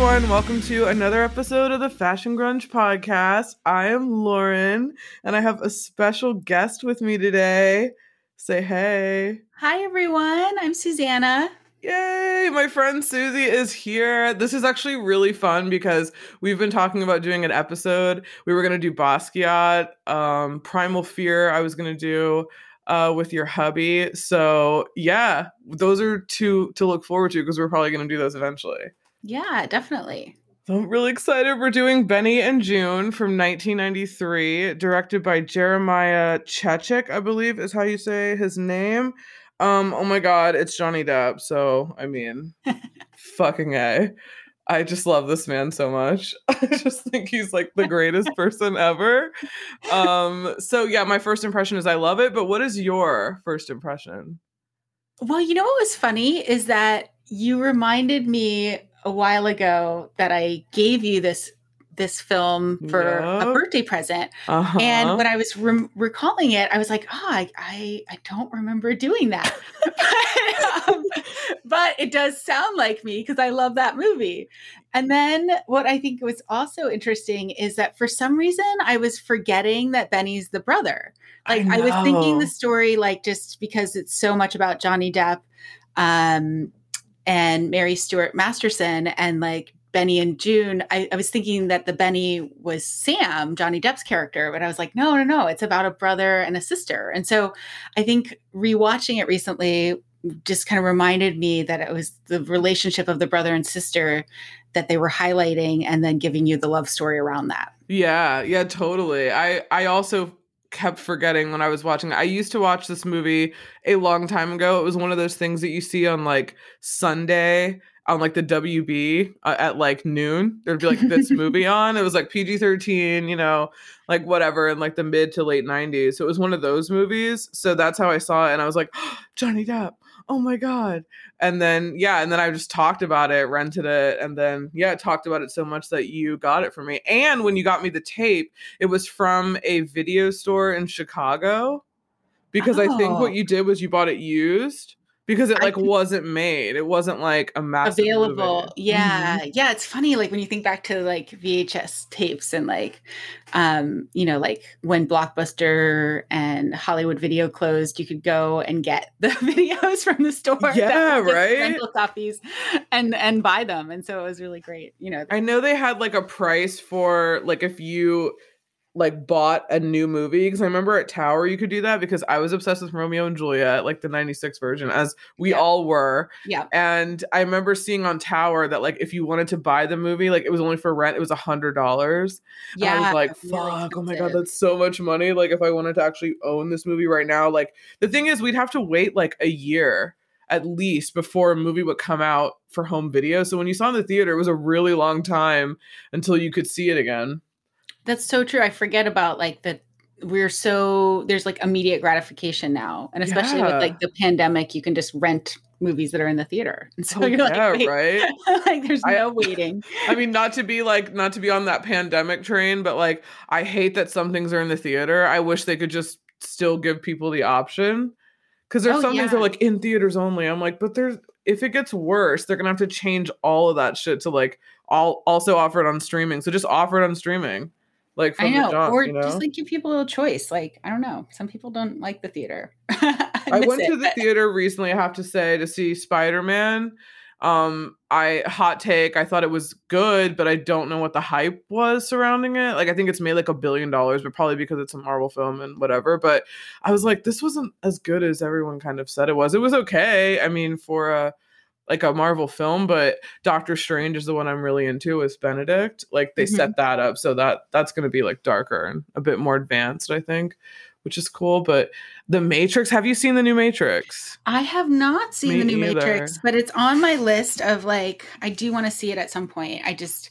Everyone, welcome to another episode of the Fashion Grunge podcast. I am Lauren and I have a special guest with me today. Say hey. Hi everyone, I'm Susanna. Yay! My friend Susie is here. This is actually really fun because we've been talking about doing an episode. We were gonna do Basquiat, um, Primal Fear. I was gonna do uh, with your hubby. So yeah, those are two to look forward to because we're probably gonna do those eventually. Yeah, definitely. So I'm really excited. We're doing Benny and Joon from 1993, directed by Jeremiah Chechik, I believe is how you say his name. Um, oh my god, it's Johnny Depp. So I mean, fucking a. I just love this man so much. I just think he's like the greatest person ever. Um, so yeah, my first impression is I love it. But what is your first impression? Well, you know what was funny is that you reminded me a while ago that I gave you this this film for Yep. a birthday present. Uh-huh. And when I was rem- recalling it, I was like, oh, I, I, I don't remember doing that. but, um, but it does sound like me because I love that movie. And then what I think was also interesting is that for some reason I was forgetting that Benny's the brother. Like I, was thinking the story, like just because it's so much about Johnny Depp um, and Mary Stuart Masterson and like Benny and Joon, I, I was thinking that the Benny was Sam, Johnny Depp's character, but I was like, no, no, no, it's about a brother and a sister. And so I think rewatching it recently just kind of reminded me that it was the relationship of the brother and sister that they were highlighting and then giving you the love story around that. Yeah, yeah, totally. I I also kept forgetting when I was watching. I used to watch this movie a long time ago. It was one of those things that you see on like Sunday on like the WB uh, at like noon. There'd be like this movie on. It was like PG-13, you know, like whatever in like the mid to late 90s. So it was one of those movies. So that's how I saw it and I was like, Johnny Depp. Oh my god. And then yeah, and then I just talked about it, rented it, and then yeah, talked about it so much that you got it for me. And when you got me the tape, it was from a video store in Chicago. Because I think Oh. what you did was you bought it used because it like think- wasn't made. It wasn't like a massive available movie. yeah Mhm. yeah it's funny like when you think back to like vhs tapes and like um you know like when blockbuster and hollywood video closed you could go and get the videos from the store Yeah, right? rental copies and and buy them and so it was really great you know I know they had like a price for like if you like bought a new movie because I remember at Tower you could do that because I was obsessed with Romeo and Juliet, like the 96 version, as we Yeah. all were. yeah And I remember seeing on Tower that like if you wanted to buy the movie, like it was only for rent, it was a hundred dollars. yeah I was like, fuck, oh my god, that's so much money. Like if I wanted to actually own this movie right now, like the thing is we'd have to wait like a year at least before a movie would come out for home video. So when you saw in the theater, it was a really long time until you could see it again. That's so true. I forget about like the we're so there's like immediate gratification now, and especially Yeah. with like the pandemic, you can just rent movies that are in the theater, and so Oh, you're like, yeah, right. like there's I- no waiting. I mean, not to be like, not to be on that pandemic train, but like, I hate that some things are in the theater. I wish they could just still give people the option. Because there's Oh, some things that are like in theaters only. I'm like, but there's, if it gets worse, they're gonna have to change all of that shit to like, all also offer it on streaming. So just offer it on streaming. Like, I know, jump, or you know? just like give people a choice. Like I don't know, some people don't like the theater. I went to the but- theater recently, I have to say, to see Spider Man. Um, I hot take, I thought it was good, but I don't know what the hype was surrounding it. Like, I think it's made like a billion dollars, but probably because it's a Marvel film and whatever. But I was like, this wasn't as good as everyone kind of said it was. It was okay. I mean, for a like a Marvel film, but Doctor Strange is the one I'm really into with Benedict. Like they Mhm. set that up so that that's going to be like darker and a bit more advanced, I think, which is cool. But the Matrix, have you seen the new Matrix? I have not seen Me the new either. Matrix, but it's on my list of like I do want to see it at some point. I just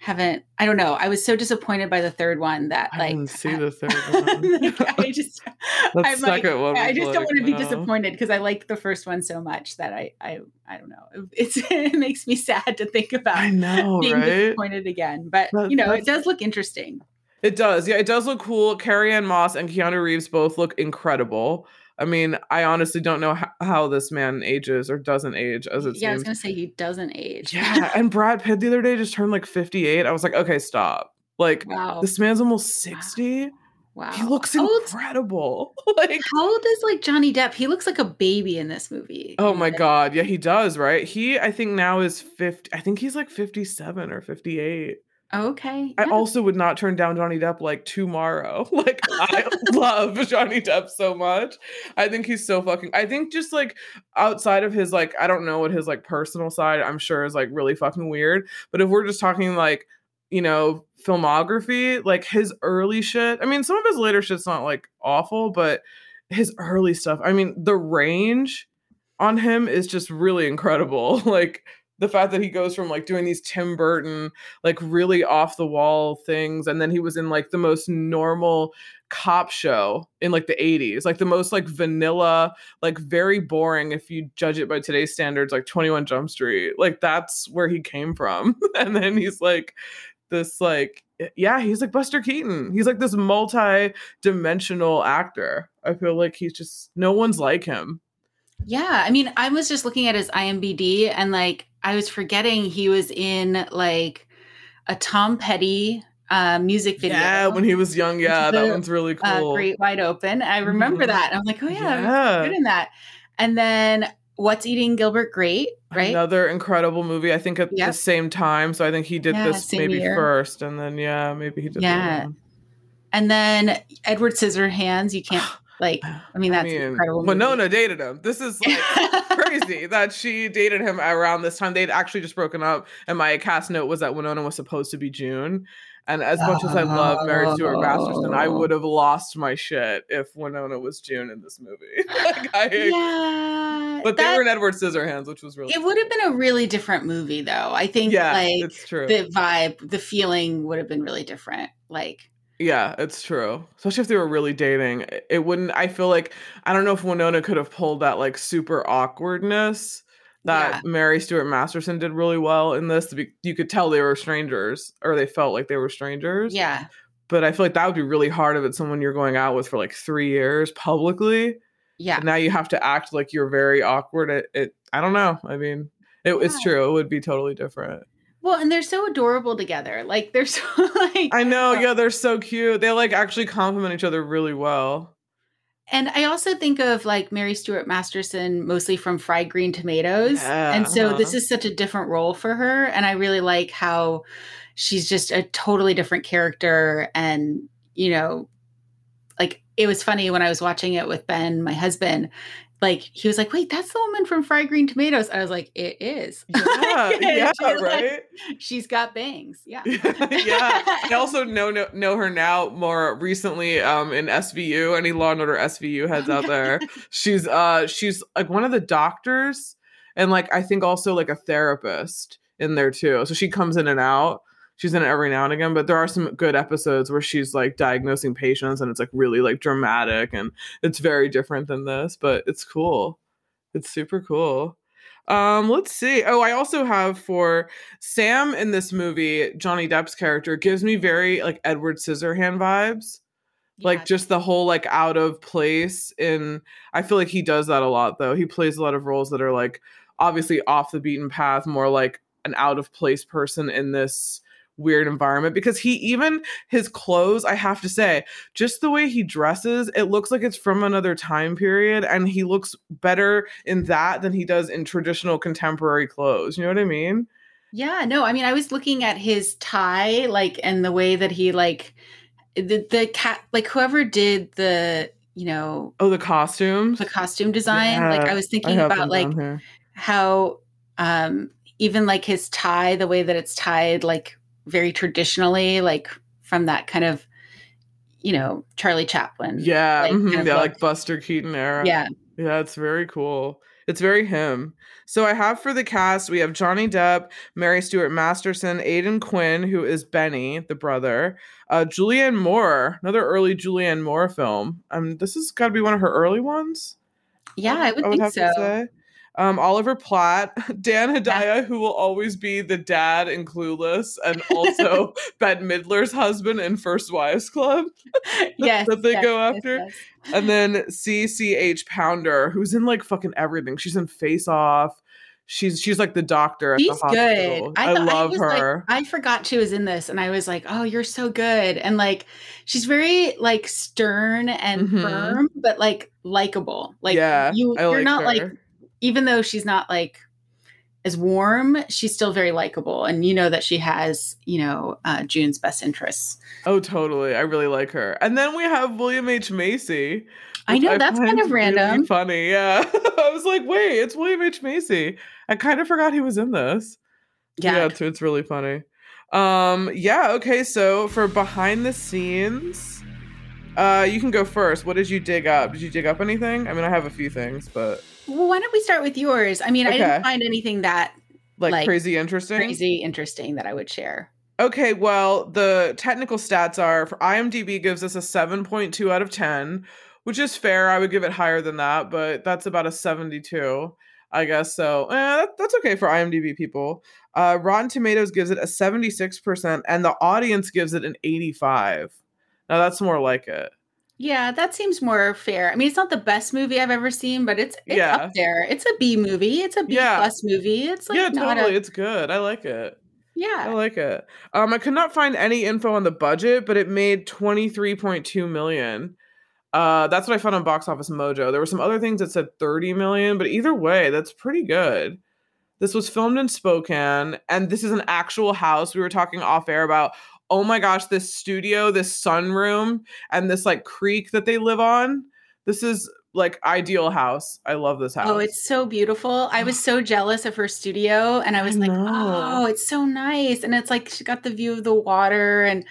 haven't. I don't know. I was so disappointed by the third one that I like didn't see the third one. like, I just I'm like, I just don't want to be disappointed because I liked the first one so much that I I I don't know. It's it makes me sad to think about I know, being right? disappointed again. But That- you know, it does look interesting. It does. Yeah, it does look cool. Carrie-Anne Moss and Keanu Reeves both look incredible. I mean, I honestly don't know how, how this man ages or doesn't age as it yeah, I was gonna say he doesn't age. Yeah, and Brad Pitt the other day just turned like 58. I was like, okay, stop. Like wow. this man's almost 60. Wow. He looks incredible. like How old is like Johnny Depp? He looks like a baby in this movie. Oh my god, yeah, he does, right? He I think now is 50 I think he's like 57 or 58. Okay. I also would not turn down Johnny Depp like tomorrow. Like I love Johnny Depp so much. I think he's so fucking I think just like outside of his like I don't know what his like personal side I'm sure is like really fucking weird, but if we're just talking like, you know, filmography, like his early shit. I mean, some of his later shit's not like awful, but his early stuff, I mean, the range on him is just really incredible. like the fact that he goes from like doing these Tim Burton like really off the wall things and then he was in like the most normal cop show in like the 80s like the most like vanilla like very boring if you judge it by today's standards like 21 jump street. Like that's where he came from. And then he's like this like yeah he's like buster keaton. He's like this multi-dimensional actor. I feel like he's just no one's like him Yeah, I mean, I was just looking at his IMBD and like I was forgetting he was in like a Tom Petty uh, music video. yeah when he was young yeah that The, one's really uh, cool Great Wide Open. I remember Mhm. that. I'm like, oh yeah, Yeah. good in that. And then What's Eating Gilbert Grape, right? Another incredible movie. I think at Yep. the same time. So I think he did Yeah, this maybe year. first, and then yeah, maybe he did. Yeah. And then Edward Scissorhands. You can't like. I mean, that's I mean, incredible. movie. Winona dated him. This is like crazy that she dated him around this time. They'd actually just broken up, and my cast note was that Winona was supposed to be Joon. And as much as I love Mary Stuart Masterson, I Oh. would have lost my shit if Winona was Joon in this movie. like I, yeah, but they that- were in Edward Scissorhands, which was really it would have been a really different movie, though. I think yeah, like it's true. the vibe, the feeling would have been really different. Like, Yeah, it's true. Especially if they were really dating. It- wouldn't I feel like I don't know if Winona could have pulled that like super awkwardness that Mary Stuart Masterson did really well in this. You could tell they were strangers or they felt like they were strangers. yeah, But I feel like that would be really hard if it's someone you're going out with for like 3 years publicly. yeah, And now you have to act like you're very awkward. It, it I don't know. I mean, it, it's true. It would be totally different. Well, and they're so adorable together. Like, they're so like. I know. Yeah, they're so cute. They like actually complement each other really well. And I also think of like Mary Stuart Masterson mostly from Fried Green Tomatoes. Yeah, and so this uh-huh. is such a different role for her. And I really like how she's just a totally different character. And, you know, like it was funny when I was watching it with Ben, my husband. Like he was like, "Wait, that's the woman from Fried Green Tomatoes." I was like, "It is." Yeah, yeah, She's like- right. she's got bangs. Yeah. yeah. I also know, know know her now more recently um in SVU. Any Law and Order SVU heads out there? She's uh she's like one of the doctors and like I think also like a therapist in there too. So she comes in and out. She's in it every now and again, but there are some good episodes where she's like diagnosing patients and it's like really like dramatic and it's very different than this, but it's cool. It's super cool. Um, let's see. Oh, I also have for Sam in this movie, Johnny Depp's character gives me very like Edward Scissorhand vibes. Like Yeah. just the whole like out of place in I feel like he does that a lot though. He plays a lot of roles that are like obviously off the beaten path, more like an out of place person in this weird environment because he even his clothes i have to say just the way he dresses it looks like it's from another time period and he looks better in that than he does in traditional contemporary clothes you know what i mean? Yeah, no, I mean, I was looking at his tie, like, and the way that he, like, the, the cat, like, whoever did the, you know, oh the costumes? the costume design, like, I was thinking have about, like, how, um, even like his tie, the way that it's tied, like, very traditionally, like, from that kind of, you know, Charlie Chaplin. yeah like, mhm, kind of yeah like buster keaton era Yeah. Yeah, it's very cool. It's very him. So I have for the cast, we have Johnny Depp, Mary Stuart Masterson, Aidan Quinn, who is Benny, the brother, uh, Julianne Moore, another early Julianne Moore film. Um, this has got to be one of her early ones. Yeah, I would, think have so. Um, Oliver Platt, Dan Hedaya, who will always be the dad in Clueless, and also Bette Midler's husband in First Wives Club. yes, that they yes, go after. yes. And then CCH Pounder, who's in like fucking everything. She's in Face Off. She's she's like the doctor at She's the hospital. good. I, thought- love was like- her. I forgot she was in this, and I was like, "Oh, you're so good!" And like, she's very like stern and Mhm. firm, but like likable. Like, Yeah, you, I you're like not her. like, even though she's not like as warm, she's still very likable, and you know that she has, you know, uh, Joon's best interests. oh, totally. I really like her. And then we have William H Macy. I know, that's kind of really random. funny, yeah. I was like, wait, it's William H Macy. I kind of forgot he was in this. Yeah, it's, it's really funny. Um, yeah, okay, so for behind the scenes, uh, you can go first. What did you dig up? Did you dig up anything? I mean, I have a few things, but Well, why don't we start with yours? I mean, I didn't find anything that like, Like, crazy interesting. crazy interesting that I would share. Okay, well, the technical stats are for IMDb gives us a 7.2 out of 10, which is fair. I would give it higher than that, but that's about a 72, I guess. So, eh, that, that's okay for IMDb people. Uh, Rotten Tomatoes gives it a 76%, and the audience gives it an 85. Now, that's more like it. Yeah, that seems more fair. I mean, it's not the best movie I've ever seen, but it's, it's Yeah. up there. It's a B movie. It's a B Yeah. plus movie. It's like yeah, totally. a It's good. I like it. Yeah, I like it. Um, I could not find any info on the budget, but it made 23.2 million. Uh, that's what I found on Box Office Mojo. There were some other things that said 30 million, but either way, that's pretty good. This was filmed in Spokane, and this is an actual house. We were talking off air about, oh my gosh, this studio, this sunroom, and this like creek that they live on. This is like ideal house. I love this oh, house. Oh, it's so beautiful. I was so jealous of her studio and I was I like, know. "Oh, it's so nice." And it's like she got the view of the water and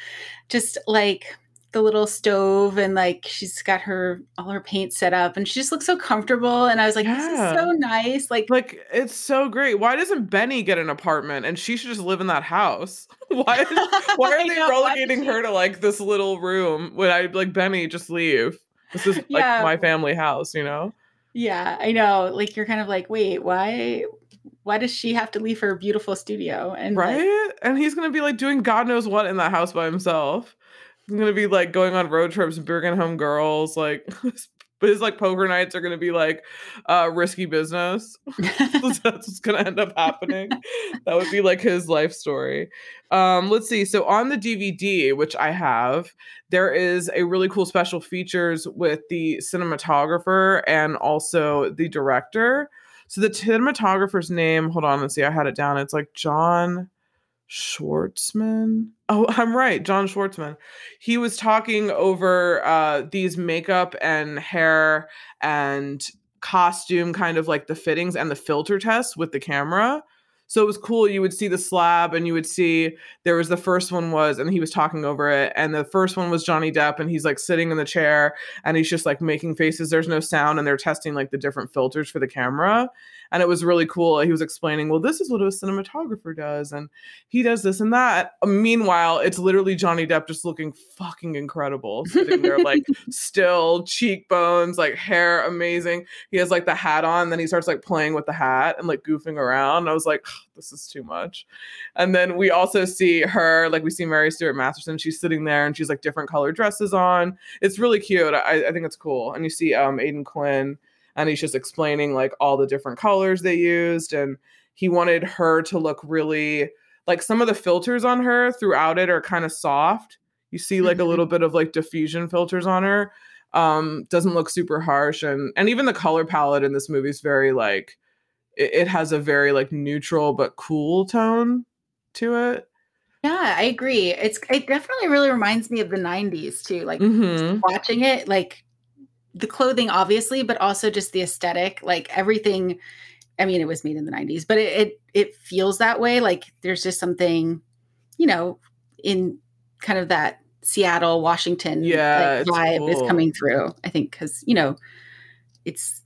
just like the little stove and like she's got her all her paint set up and she just looks so comfortable and I was like, "This is so nice." Like Like it's so great. Why doesn't Benny get an apartment and she should just live in that house? Why why are they know, relegating her to like this little room when I like Benny just leave? This is like Yeah. my family house, you know? Yeah, I know. Like you're kind of like, "Wait, why why does she have to leave her beautiful studio?" And like, Right? and he's gonna be like doing God knows what in that house by himself. He's gonna be like going on road trips, and bringing home girls, like but his like poker nights are gonna be like uh risky business. that's what's gonna end up happening. that would be like his life story. Um, let's see. So on the DVD, which I have, there is a really cool special features with the cinematographer and also the director. So the cinematographer's name, hold on, let's see, I had it down. It's like John Schwartzman. Oh, I'm right, John Schwartzman. He was talking over uh, these makeup and hair and costume kind of like the fittings and the filter tests with the camera. So it was cool. You would see the slab and you would see there was the first one was, and he was talking over it. And the first one was Johnny Depp, and he's like sitting in the chair and he's just like making faces. There's no sound, and they're testing like the different filters for the camera. And it was really cool. He was explaining, well, this is what a cinematographer does, and he does this and that. Meanwhile, it's literally Johnny Depp just looking fucking incredible, sitting there like still, cheekbones, like hair amazing. He has like the hat on, then he starts like playing with the hat and like goofing around. I was like, this is too much. And then we also see her, like we see Mary Stuart Masterson. She's sitting there and she's like different color dresses on. It's really cute. I, I think it's cool. And you see um Aidan Quinn and he's just explaining like all the different colors they used. And he wanted her to look really like some of the filters on her throughout it are kind of soft. You see like a little bit of like diffusion filters on her. Um, doesn't look super harsh and and even the color palette in this movie is very like it, it has a very like neutral but cool tone to it. Yeah, I agree. It's it definitely really reminds me of the 90s too. Like Mm-hmm. watching it, like the clothing obviously, but also just the aesthetic, like everything I mean, it was made in the 90s, but it it, it feels that way. Like there's just something, you know, in kind of that Seattle, Washington Yeah, like, vibe is coming through. I think because, you know, it's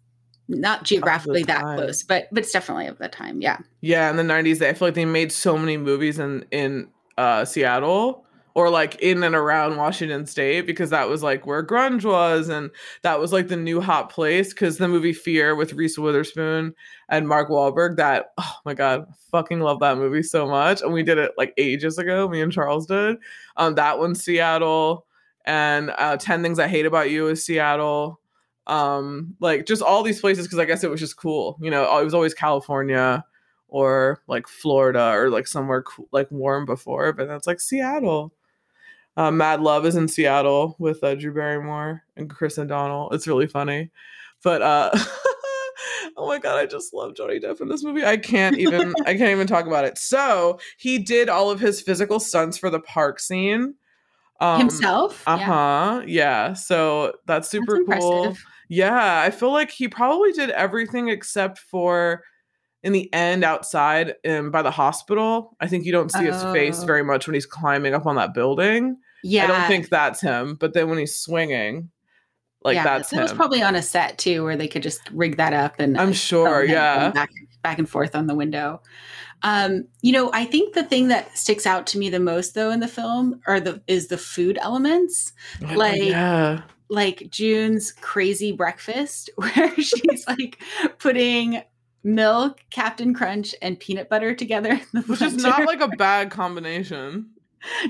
not geographically that close, but but it's definitely of the time. Yeah. Yeah, in the '90s, they, I feel like they made so many movies in in uh, Seattle or like in and around Washington State because that was like where grunge was and that was like the new hot place because the movie Fear with Reese Witherspoon and Mark Wahlberg that oh my god fucking love that movie so much and we did it like ages ago me and Charles did. Um that one Seattle and uh 10 Things I Hate About You is Seattle. Um like just all these places because I guess it was just cool you know it was always California or like Florida or like somewhere cool, like warm before but that's like Seattle uh, Mad Love is in Seattle with uh, Drew Barrymore and Chris O'Donnell. It's really funny, but uh, oh my god, I just love Johnny Depp in this movie. I can't even I can't even talk about it. So he did all of his physical stunts for the park scene um, himself. Uh huh. Yeah. yeah. So that's super that's cool. Yeah, I feel like he probably did everything except for in the end outside um, by the hospital. I think you don't see his face oh. very much when he's climbing up on that building. Yeah. I don't think that's him. But then when he's swinging, like yeah, that's it was probably on a set too, where they could just rig that up and I'm sure, yeah, back, back and forth on the window. Um, you know, I think the thing that sticks out to me the most, though, in the film, are the is the food elements, oh, like yeah. like Joon's crazy breakfast, where she's like putting milk, Captain Crunch, and peanut butter together, which is not like a bad combination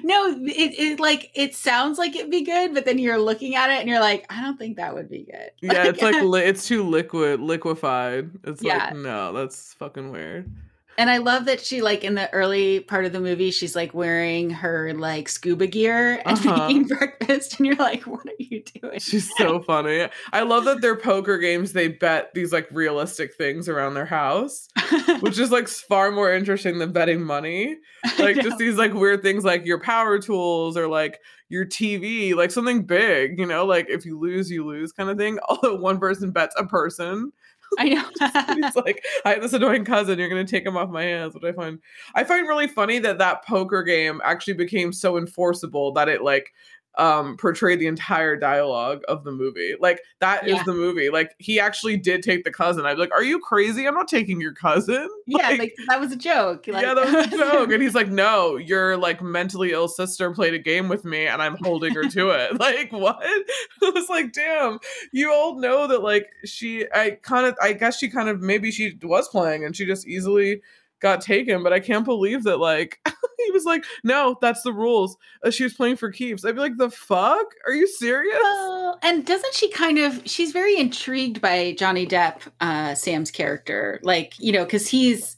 no, it, it like it sounds like it'd be good, but then you're looking at it and you're like, I don't think that would be good. Yeah, it's like li- it's too liquid, liquefied. It's yeah. like no, that's fucking weird. And I love that she like in the early part of the movie, she's like wearing her like scuba gear and uh-huh. making breakfast, and you're like, "What are you doing?" She's so funny. I love that their poker games they bet these like realistic things around their house, which is like far more interesting than betting money. Like just these like weird things like your power tools or like your TV, like something big, you know, like if you lose, you lose kind of thing. Although one person bets a person I know. it's like I have this annoying cousin. You're gonna take him off my hands. Which I find I find really funny that that poker game actually became so enforceable that it like um portray the entire dialogue of the movie. Like that yeah. is the movie. Like he actually did take the cousin. I'd be like, "Are you crazy? I'm not taking your cousin." Yeah, like, like that was a joke. Like- yeah, that was a joke. and he's like, "No, your like mentally ill sister played a game with me, and I'm holding her to it." Like what? I was like, "Damn, you all know that like she. I kind of. I guess she kind of maybe she was playing, and she just easily." Got taken, but I can't believe that like he was like, no, that's the rules. Uh, she was playing for keeps. I'd be like, the fuck? Are you serious? Well, and doesn't she kind of? She's very intrigued by Johnny Depp, uh, Sam's character, like you know, because he's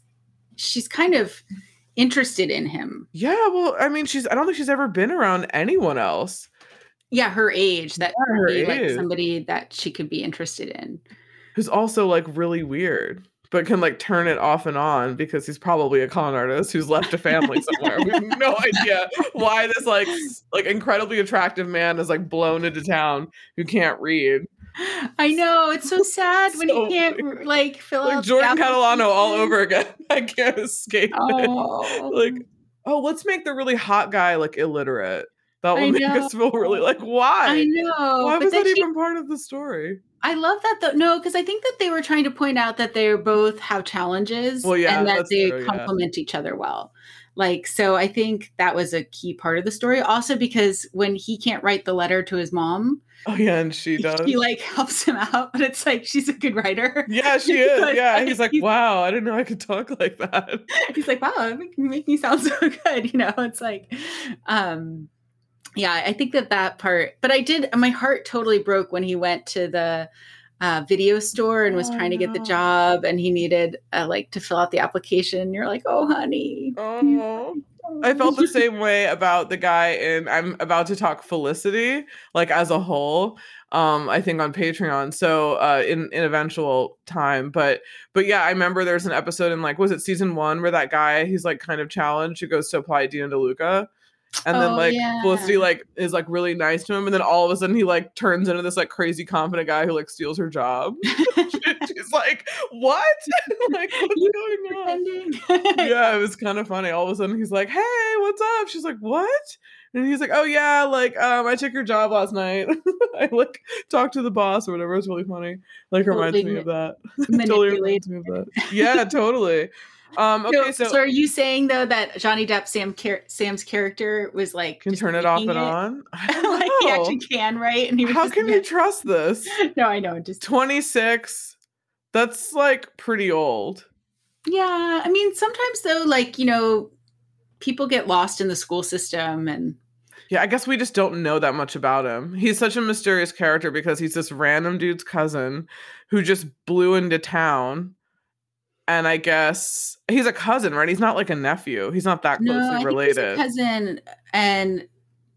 she's kind of interested in him. Yeah, well, I mean, she's. I don't think she's ever been around anyone else. Yeah, her age. That yeah, her age. like somebody that she could be interested in. Who's also like really weird but can like turn it off and on because he's probably a con artist who's left a family somewhere. we have no idea why this like like incredibly attractive man is like blown into town who can't read. I know it's so sad so when he can't like fill like out Jordan Catalano all over again. I can't escape oh. it. Like, oh, let's make the really hot guy like illiterate. That will make us feel really like why? I know. Why was that even part of the story? I love that though. No, because I think that they were trying to point out that they both have challenges well, yeah, and that they true, complement yeah. each other well. Like, so I think that was a key part of the story. Also, because when he can't write the letter to his mom, oh yeah, and she does, he like helps him out. But it's like she's a good writer. Yeah, she is. yeah, he's like, wow, I didn't know I could talk like that. He's like, wow, you make me sound so good. You know, it's like, um, yeah, I think that that part, but I did, my heart totally broke when he went to the uh, video store and was oh, trying to get the job and he needed uh, like to fill out the application. You're like, oh, honey. Oh. I felt the same way about the guy and I'm about to talk Felicity, like as a whole. Um, I think on Patreon. So uh in, in eventual time. But but yeah, I remember there's an episode in like was it season one where that guy he's like kind of challenged who goes to apply Dean & DeLuca and then oh, like yeah. Felicity like is like really nice to him, and then all of a sudden he like turns into this like crazy confident guy who like steals her job. She's like, "What? like what's you going on?" yeah, it was kind of funny. All of a sudden he's like, "Hey, what's up?" She's like, "What?" And he's like, "Oh yeah, like um, I took your job last night. I like talked to the boss or whatever. It's really funny. Like reminds me of that. totally reminds me of that. Yeah, totally. Um, okay, so, so, so are you saying though that Johnny Depp Sam char- Sam's character was like can turn it off and it? on. Like he actually can, right? And he was How can you trust this? No, I know. Just 26. That's like pretty old. yeah. I mean, sometimes though, like you know, people get lost in the school system, and Yeah, I guess we just don't know that much about him. He's such a mysterious character because he's this random dude's cousin who just blew into town. And I guess he's a cousin, right? He's not like a nephew. He's not that no, closely think related. he's a cousin, and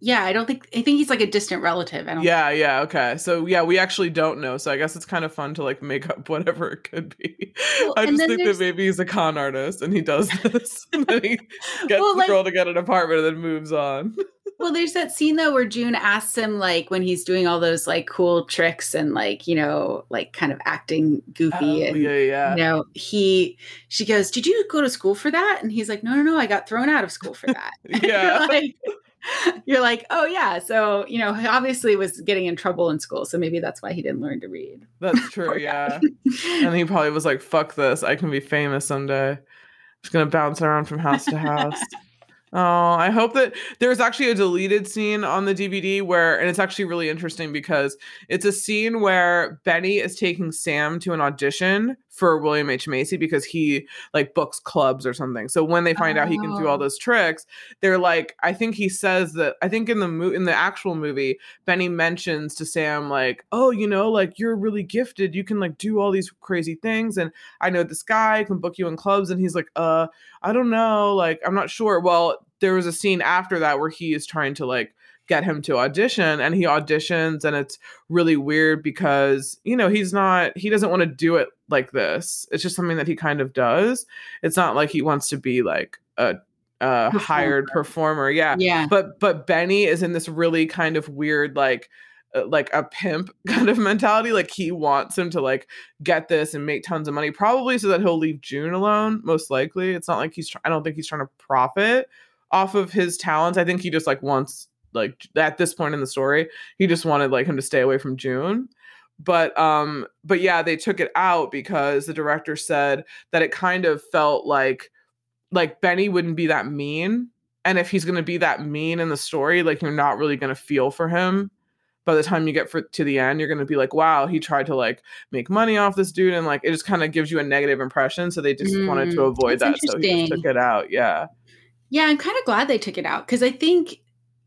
yeah, I don't think I think he's like a distant relative. I don't. Yeah, yeah, okay. So yeah, we actually don't know. So I guess it's kind of fun to like make up whatever it could be. Well, I just think that maybe he's a con artist and he does this. and then he gets Well, the like- girl to get an apartment and then moves on. Well, there's that scene though where Joon asks him like when he's doing all those like cool tricks and like you know like kind of acting goofy Oh, and yeah, yeah. you know he she goes did you go to school for that and he's like no no no i got thrown out of school for that And you're Yeah. like, you're like oh yeah so you know he obviously was getting in trouble in school so maybe that's why he didn't learn to read That's true, yeah. And he probably was like, fuck this. I can be famous someday. Just gonna bounce around from house to house. Oh, I hope that there's actually a deleted scene on the DVD where, and it's actually really interesting because it's a scene where Benny is taking Sam to an audition for William H. Macy because he like books clubs or something. So when they find out he can do all Oh. those tricks, they're like, I think he says that, I think in the mo- in the actual movie, Benny mentions to Sam like, "Oh, you know, like you're really gifted. You can like do all these crazy things and I know this guy can book you in clubs." And he's like, "Uh, I don't know, like I'm not sure." Well, there was a scene after that where he is trying to like get him to audition and he auditions and it's really weird because, you know, he's not he doesn't want to do it like this. It's just something that he kind of does. It's not like he wants to be like a a hired performer. Yeah yeah but but Benny is in this really kind of weird like uh, like a pimp kind of mentality like he wants him to like get this and make tons of money probably so that he'll leave Joon alone most likely it's not like he's try- I don't think he's trying to profit off of his talents I think he just like wants like at this point in the story he just wanted like him to stay away from Joon but um but yeah they took it out because the director said that it kind of felt like like Benny wouldn't be that mean and if he's going to be that mean in the story like you're not really going to feel for him. By the time you get for, to the end you're going to be like wow he tried to like make money off this dude and like it just kind of gives you a negative impression so they just wanted to Mm, avoid that so he took it out yeah. Yeah, I'm kind of glad they took it out because I think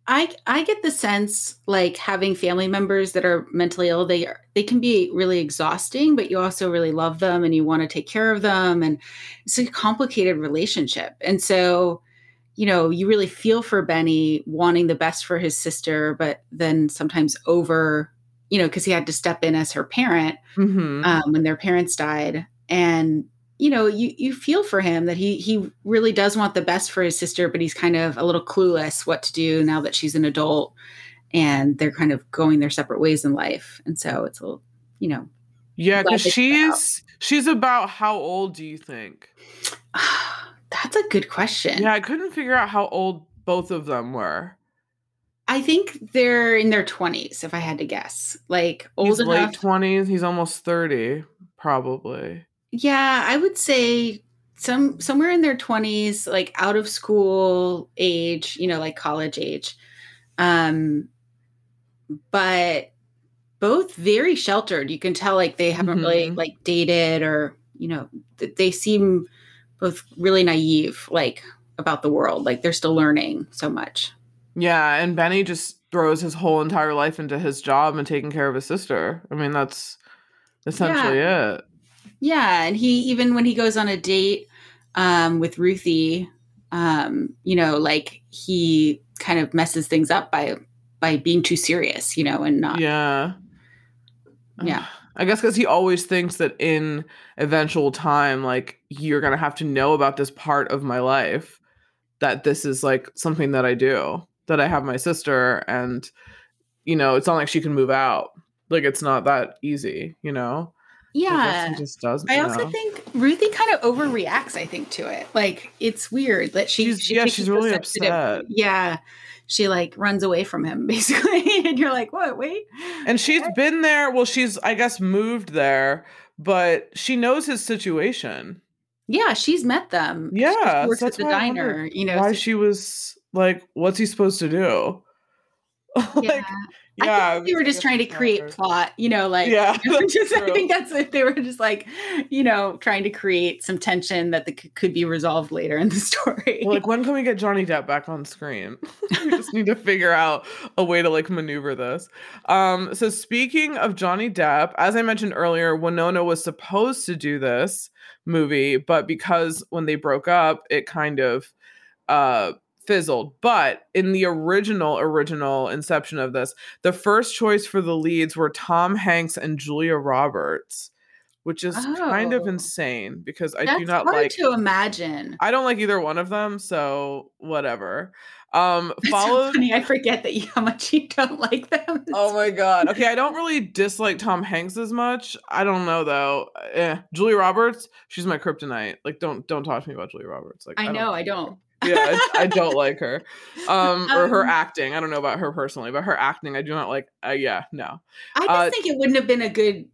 I I get the sense like having family members that are mentally ill they are they can be really exhausting, but you also really love them and you want to take care of them and it's a complicated relationship. And so, you know, you really feel for Benny wanting the best for his sister, but then sometimes over, you know, because he had to step in as her parent hmm um, when their parents died and you know you you feel for him that he he really does want the best for his sister but he's kind of a little clueless what to do now that she's an adult and they're kind of going their separate ways in life. And so it's a little you know yeah because they took it out. she's she's about how old do you think? That's a good question. Yeah i couldn't figure out how old both of them were. I think they're in their 20s if i had to guess. Like old he's late enough 20s he's almost 30 probably Yeah, I would say some somewhere in their 20s, like out of school age, you know, like college age. Um but both very sheltered. You can tell like they haven't really Mhm. like dated or, you know, th- they seem both really naive like about the world. Like they're still learning so much. Yeah, and Benny just throws his whole entire life into his job and taking care of his sister. I mean, that's essentially it. Yeah, and he even when he goes on a date um, with Ruthie, um, you know, like he kind of messes things up by by being too serious, you know, and not. Yeah. Yeah. I guess because he always thinks that in eventual time, like, you're going to have to know about this part of my life, that this is like something that I do, that I have my sister, and, you know, it's not like she can move out. Like, it's not that easy, you know? Yeah. just doesn't. I also know? think Ruthie kind of overreacts. I think to it, like it's weird that she. She's- she yeah, she's really upset. Yeah, she like runs away from him basically, and you're like, what? Wait. And she's been there. Well, she's, I guess, moved there, but she knows his situation. Yeah, she's met them. She Yeah, works so at the why I wondered diner, you know. why so- she was like, what's he supposed to do? like, yeah, yeah, I think they were just trying to create plot, you know, like Yeah, just, I think that's if they were just like, you know, trying to create some tension that the, could be resolved later in the story. Well, like when can we get Johnny Depp back on screen? we just need to figure out a way to like maneuver this. Um, so speaking of Johnny Depp, as I mentioned earlier, Winona was supposed to do this movie, but because when they broke up, it kind of uh fizzled. But in the original original inception of this, the first choice for the leads were Tom Hanks and Julia Roberts, which is kind of Oh. insane because I that's do not like to imagine. I don't like either one of them, so whatever. Um It's so funny. I forget that you, how much you don't like them. Oh my god. Okay, I don't really dislike Tom Hanks as much. I don't know though. Eh. Julia Roberts, she's my kryptonite. Like don't don't talk to me about Julia Roberts. Like I don't- know. I don't. Yeah, I, I don't like her. Um or her Um, acting. I don't know about her personally, but her acting I do not like. Uh, yeah, no. I just Uh, think it wouldn't have been a good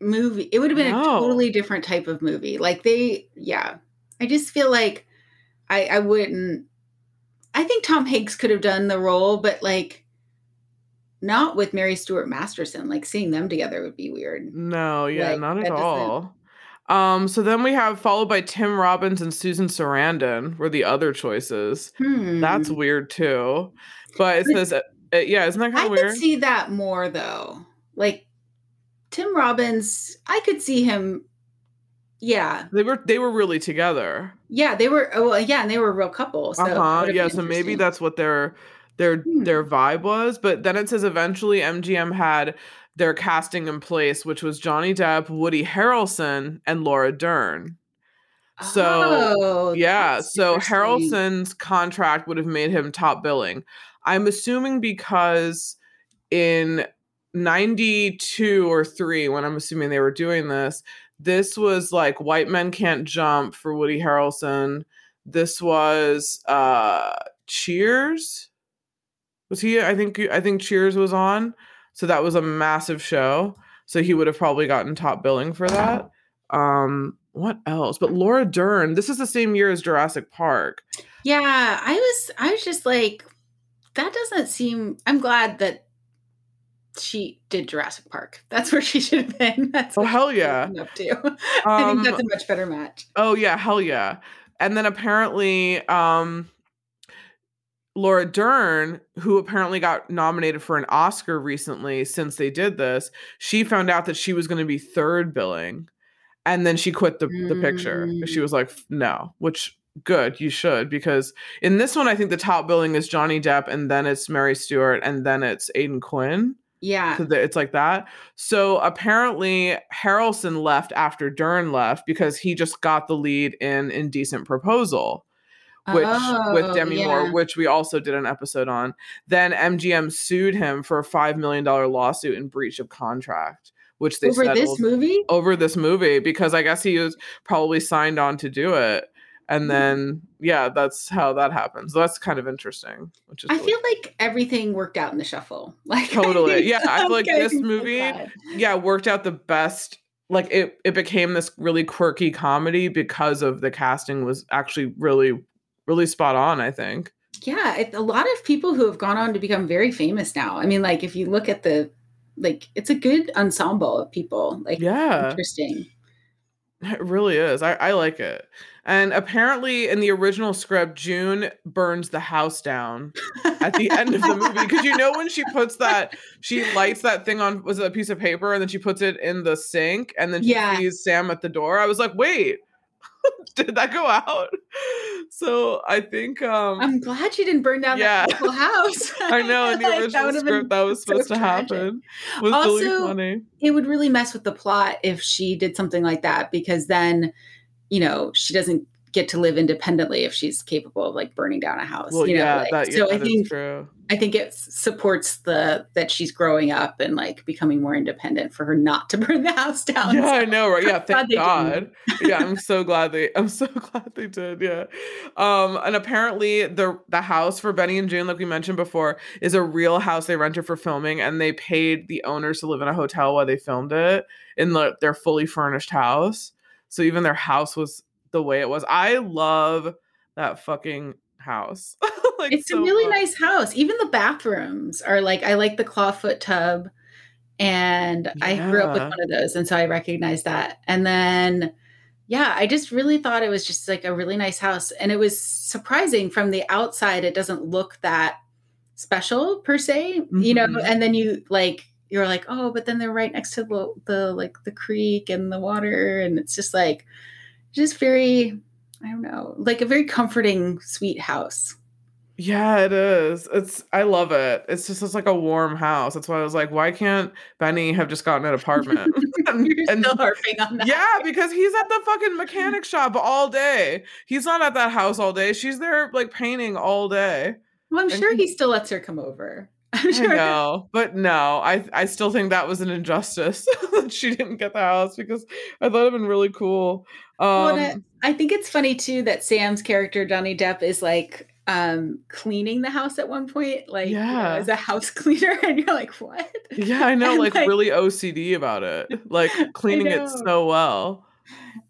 movie. It would have been No. a totally different type of movie. Like they, yeah. I just feel like I, I wouldn't. I think Tom Hanks could have done the role, but like not with Mary Stuart Masterson. Like seeing them together would be weird. No, yeah, Like, not at all. Um, so then we have followed by Tim Robbins and Susan Sarandon were the other choices. Hmm. That's weird too. But it says, uh, uh, yeah, isn't that kind of weird? I could see that more though. Like Tim Robbins, I could see him. Yeah, They were they were really together. yeah, they were. Oh, well, yeah, and they were a real couple. So uh-huh. Yeah. So maybe that's what their their Hmm. their vibe was. But then it says eventually MGM had their casting in place, which was Johnny Depp, Woody Harrelson, and Laura Dern. So Oh, yeah, so. Harrelson's contract would have made him top billing. I'm assuming because in 92 or 3 when I'm assuming they were doing this, this was like White Men Can't Jump for Woody Harrelson. This was uh Cheers. Was he I think I think Cheers was on. So that was a massive show. So he would have probably gotten top billing for that. Um what else? But Laura Dern, this is the same year as Jurassic Park. Yeah, I was. I was just like, that doesn't seem. I'm glad that she did Jurassic Park. That's where she should have been. That's Oh, hell yeah. Up to. I Um, think that's a much better match. Oh yeah, hell yeah. And then apparently um Laura Dern, who apparently got nominated for an Oscar recently since they did this, she found out that she was going to be third billing. And then she quit the, the picture. She Mm. was like, no, which good, you should, because in this one, I think the top billing is Johnny Depp, and then it's Mary Stuart, and then it's Aidan Quinn. Yeah. So it's like that. So apparently Harrelson left after Dern left because he just got the lead in Indecent Proposal, which with Oh, Demi yeah. Moore, which we also did an episode on. Then MGM sued him for a five million dollar lawsuit in breach of contract, which they Over this movie? over this movie because I guess he was probably signed on to do it. And Hmm. then yeah, that's how that happens. So that's kind of interesting. Which is I really feel like everything worked out in the shuffle. Like Totally. Yeah, I feel like this getting so movie- yeah worked out the best like it it became this really quirky comedy because of the casting was actually really really spot on i think Yeah, it, a lot of people who have gone on to become very famous now. I mean, like if you look at the, like it's a good ensemble of people. Like yeah interesting. it really is i i like it and apparently in the original script joon burns the house down at the end of the movie because you know when she puts that she lights that thing on was it a piece of paper and then she puts it in the sink and then she Yeah. sees sam at the door i was like wait did that go out so i think um I'm glad you didn't burn down Yeah. that beautiful house. I know in the Like, that original would've script that was so supposed to tragic. happen was really Also, funny. it would really mess with the plot if she did something like that because then, you know, she doesn't get to live independently if she's capable of like burning down a house. Well, you know, yeah, like, that, yeah, so I think true. I think it supports the that she's growing up and like becoming more independent for her not to burn the house down. Yeah, I know, right? Yeah, thank they God. yeah, I'm so glad they. I'm so glad they did. Yeah, um, and apparently the the house for Benny and Joon, like we mentioned before, is a real house they rented for filming, and they paid the owners to live in a hotel while they filmed it in the, their fully furnished house. So even their house was the way it was. I love that fucking house. like it's so a really much. nice house. Even the bathrooms are like I like the clawfoot tub, and I grew up with one of those, and so I recognize that. And then, yeah, I just really thought it was just like a really nice house, and it was surprising from the outside. It doesn't look that special per se, you know. Mhm. And then you like you're like, oh, but then they're right next to the the like the creek and the water, and it's just like just very. I don't know, like a very comforting, sweet house. Yeah, it is. It's I love it. It's just it's like a warm house. That's why I was like, why can't Benny have just gotten an apartment? And- You're and- still harping on that. yeah, because he's at the fucking mechanic shop all day. He's not at that house all day. She's there like painting all day. Well, I'm and sure he- he still lets her come over. I'm I know, but no, I I still think that was an injustice that she didn't get the house because I thought it'd been really cool. Um, Well, I, think it's funny too that Sam's character Johnny Depp is like um cleaning the house at one point, like you know, as a house cleaner, and you're like, what? yeah, I know, And, like, really OCD about it, like cleaning it so well.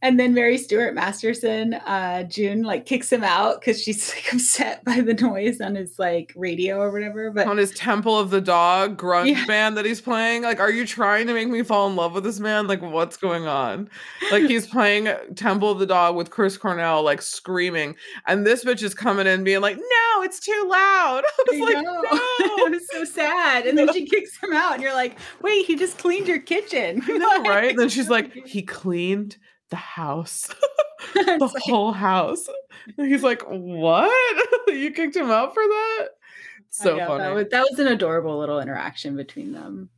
And then Mary Stuart Masterson, uh, Joon like kicks him out because she's like upset by the noise on his like radio or whatever. But on his Temple of the Dog grunge Yeah. band that he's playing. Like, are you trying to make me fall in love with this man? Like, what's going on? Like, he's playing Temple of the Dog with Chris Cornell, like screaming, and this bitch is coming in being like, "No, it's too loud." I was I like, know. "No." it was so sad. And then she kicks him out, and you're like, wait, he just cleaned your kitchen. Know, right? And then she's like, he cleaned the house, the like- whole house. And he's like, what? you kicked him out for that? So know, funny. That was, that was an adorable little interaction between them.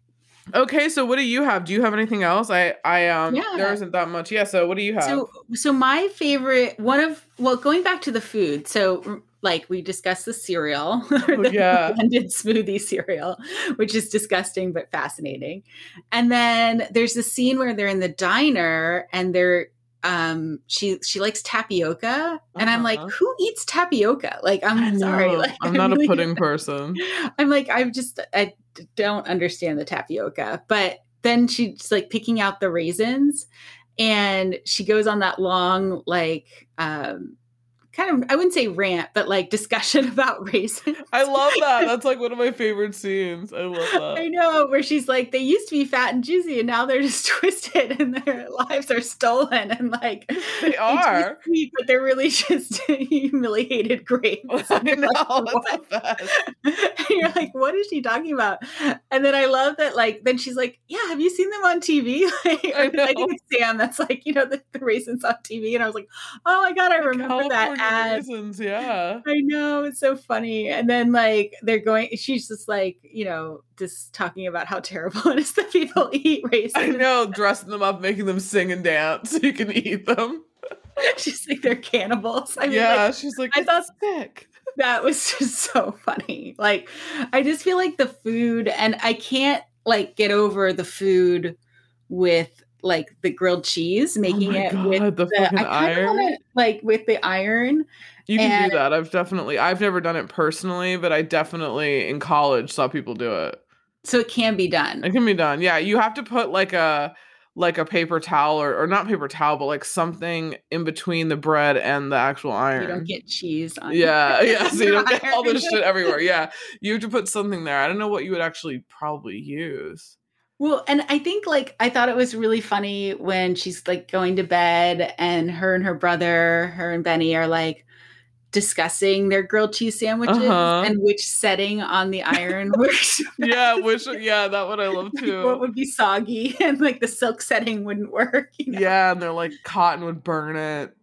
Okay, so what do you have? Do you have anything else? I I um Yeah. there isn't that much. Yeah, so what do you have? So, so my favorite one of well, going back to the food. So, like we discussed the cereal, the Oh, yeah. blended smoothie cereal, which is disgusting but fascinating. And then there's the scene where they're in the diner and they're um she she likes tapioca and i'm like Uh-huh. who eats tapioca like i'm sorry like I'm not a really- pudding person. I'm like, i'm just I don't understand the tapioca. But then she's like picking out the raisins and she goes on that long, like um kind of I wouldn't say rant, but like discussion about race. I love that. That's like one of my favorite scenes. I love that. I know where she's like, they used to be fat and juicy, and now they're just twisted, and their lives are stolen, and like They are. sweet, but they're really just humiliated grapes. I And you're know. like, and you're like, what is she talking about? And then I love that, like, then she's like, yeah, have you seen them on TV? Like, I know. think it's Sam that's like, you know, the, the raisins on TV. And I was like, oh my God, I remember that Raisins, yeah. I know, it's so funny. And then, like, they're going, she's just like, you know, just talking about how terrible it is that people eat raisins. I know, dressing them up, making them sing and dance so you can eat them. she's like, they're cannibals. I mean, yeah, like, she's like, I thought- sick. that was just so funny. Like, I just feel like the food, and I can't like get over the food with like the grilled cheese, oh making oh it God, with the, the. I iron. it like with the iron. You can and- do that. I've definitely, I've never done it personally, but I definitely in college saw people do it. So it can be done. It can be done. Yeah, you have to put like a like a paper towel or, or not paper towel, but like something in between the bread and the actual iron. You don't get cheese on. It. Yeah, yeah. So you don't get all this shit everywhere. Yeah, you have to put something there. I don't know what you would actually probably use. Well, and I think like I thought it was really funny when she's like going to bed and her and her brother, her and Benny are like discussing their grilled cheese sandwiches Uh-huh. and which setting on the iron works. Yeah, which yeah, that one I love like, too. what would be soggy and like the silk setting wouldn't work. You know? Yeah, and they're like cotton would burn it.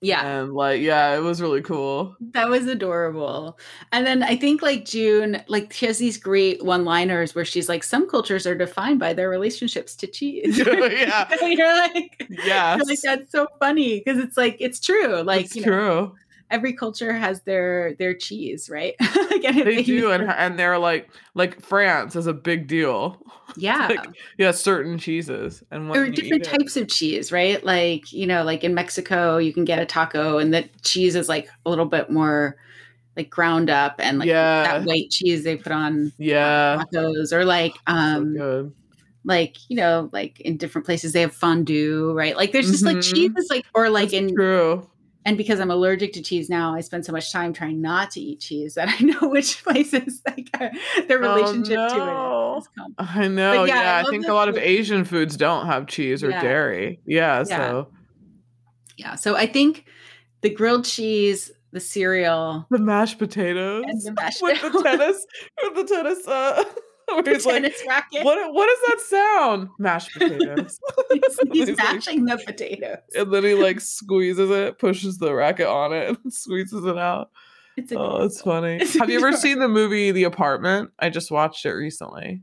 Yeah. And like, yeah, it was really cool. That was adorable. And then I think like Joon, like she has these great one liners where she's like, some cultures are defined by their relationships to cheese. yeah. And you're like, you're like that's so funny because it's like it's true. Like it's you know, true. Every culture has their their cheese, right? like, they do, and and they're like like France is a big deal. yeah. like, yeah, certain cheeses and or you different eat it- types of cheese, right? Like, you know, like in Mexico, you can get a taco and the cheese is like a little bit more like ground up and like Yeah. that white cheese they put on Yeah, tacos or like so um good. like you know like in different places they have fondue right like there's just like Mhm. cheese is like or like in True. And because i'm allergic to cheese now i spend so much time trying not to eat cheese that i know which places like uh, their Oh, relationship to no. it is com- I know. yeah, I yeah, I, love think a lot of. Asian foods don't have cheese or Yeah. dairy. Yeah, Yeah. so yeah so i think the grilled cheese the cereal the mashed potatoes and the mashed with the tennis with the tennis uh where he's like racket what what does that sound? Mashed potatoes. he's, He's like- mashing the potatoes and then he like squeezes it, pushes the racket on it, and squeezes it out. it's Oh, it's funny. It's Have you ever seen the movie The Apartment? I just watched it recently.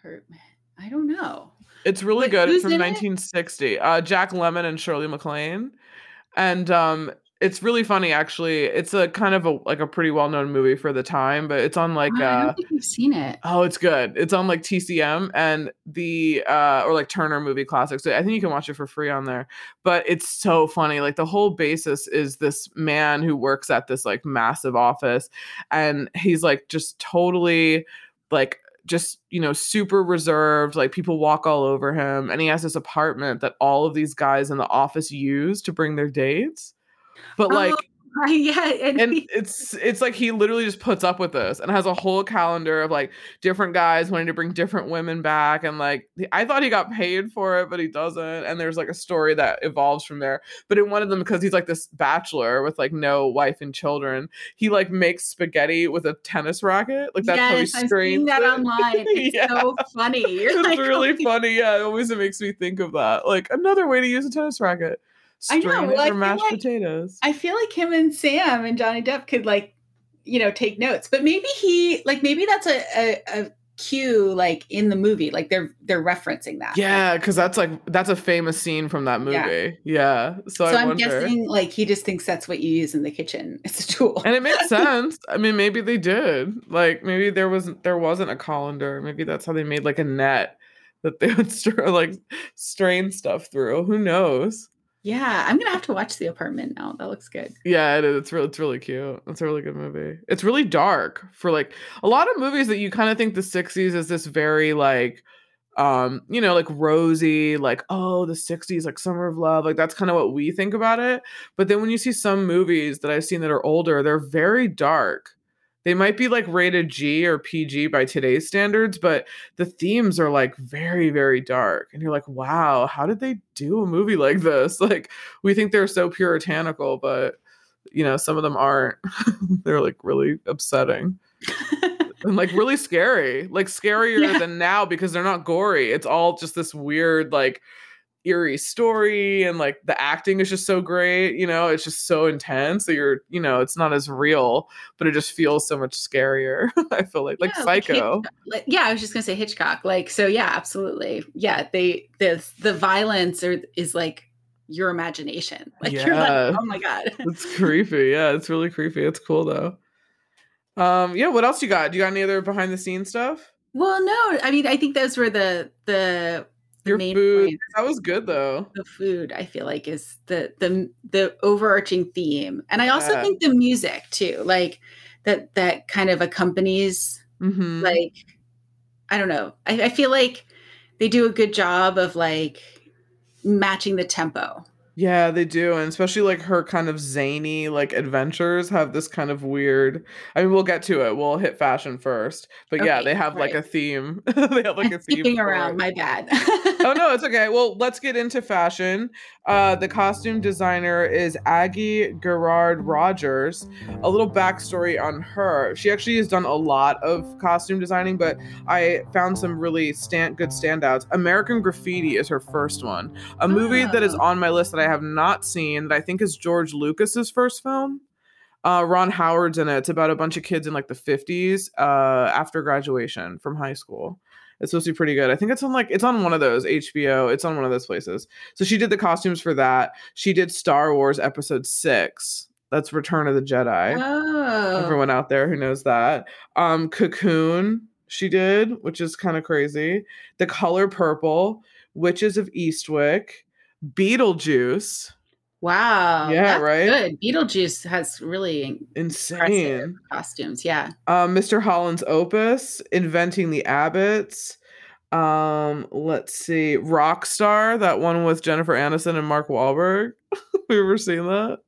apartment. i don't know It's really Wait, good. It's from in it? 1960. Uh, Jack Lemmon and Shirley MacLaine, and um, it's really funny. Actually, it's a kind of a like a pretty well known movie for the time, but it's on like Oh, i uh, don't think we've seen it oh, it's good. It's on like TCM and the uh, or like Turner Movie Classics. So I think you can watch it for free on there. But it's so funny. Like the whole basis is this man who works at this like massive office, and he's like just totally like just you know super reserved like people walk all over him and he has this apartment that all of these guys in the office use to bring their dates but Oh, like Right, yeah and, and he- it's it's like he literally just puts up with this and has a whole calendar of like different guys wanting to bring different women back and like I thought he got paid for it but he doesn't and there's like a story that evolves from there but in one of them because he's like this bachelor with like no wife and children he like makes spaghetti with a tennis racket like that's how he yes, seeing that it. online. It's Yeah. so funny. You're it's like, really "Oh funny yeah it always makes me think of that like another way to use a tennis racket I know, strain well, I mashed like- potatoes I feel like him and Sam and Johnny Depp could like, you know, take notes. But maybe he like maybe that's a, a, a cue like in the movie. Like they're they're referencing that. Yeah, because that's like that's a famous scene from that movie. Yeah. Yeah, so, So I I'm wonder. guessing like he just thinks that's what you use in the kitchen. It's a tool. and it makes sense. I mean, maybe they did. Like, maybe there wasn't there wasn't a colander. Maybe that's how they made like a net that they would stir, like strain stuff through. Who knows? Yeah, I'm gonna have to watch the apartment now. That looks good. Yeah, it is. It's really, it's really cute. It's a really good movie. It's really dark for like a lot of movies that you kind of think the '60s is this very like, um, you know, like rosy, like oh the '60s, like Summer of Love, like that's kind of what we think about it. But then when you see some movies that I've seen that are older, they're very dark. They might be like rated G or PG by today's standards, but the themes are like very, very dark. And you're like, wow, how did they do a movie like this? Like, we think they're so puritanical, but you know, some of them aren't. they're like really upsetting and like really scary, like scarier Yeah. than now because they're not gory. It's all just this weird, like, eerie story and like the acting is just so great you know it's just so intense that you're you know it's not as real but it just feels so much scarier i feel like like psycho Hitchcock. Like, yeah, I was just gonna say Hitchcock. Like, so yeah, absolutely. Yeah, they the the violence or is like your imagination. Like you're like, oh my god. it's creepy yeah it's really creepy it's cool though um yeah what else you got do you got any other behind the scenes stuff Well, no, I mean, I think those were the the your main food points. that was good though The food, I feel like, is the the the overarching theme, and I also Yeah. think the music too, like that that kind of accompanies mm-hmm. like I don't know. I, I feel like they do a good job of like matching the tempo. Yeah, they do, and especially like her kind of zany like adventures have this kind of weird. I mean, we'll get to it. We'll hit fashion first, but yeah, they have like a theme. they have like a I'm theme. skipping around. it. My bad. oh no, it's okay. Well, let's get into fashion. Uh, the costume designer is Aggie Guerard Rodgers. A little backstory on her. She actually has done a lot of costume designing, but I found some really stand good standouts. American Graffiti is her first one, a movie that is Oh. on my list that I have not seen. That I think is George Lucas's first film. Uh, Ron Howard's in it. It's about a bunch of kids in like the 50s uh, after graduation from high school. It's supposed to be pretty good. I think it's on like it's on one of those HBO. It's on one of those places. So she did the costumes for that. She did Star Wars Episode Six. That's Return of the Jedi. oh, Everyone out there who knows that. Um, Cocoon. She did, which is kind of crazy. The Color Purple. Witches of Eastwick. Beetlejuice. Wow. Yeah, that's right? Good. Beetlejuice has really Insane. impressive costumes. Yeah. um, Mr. Holland's Opus, Inventing the Abbotts, Um, let's see, Rockstar, that one with Jennifer Aniston and Mark Wahlberg. we ever seen that?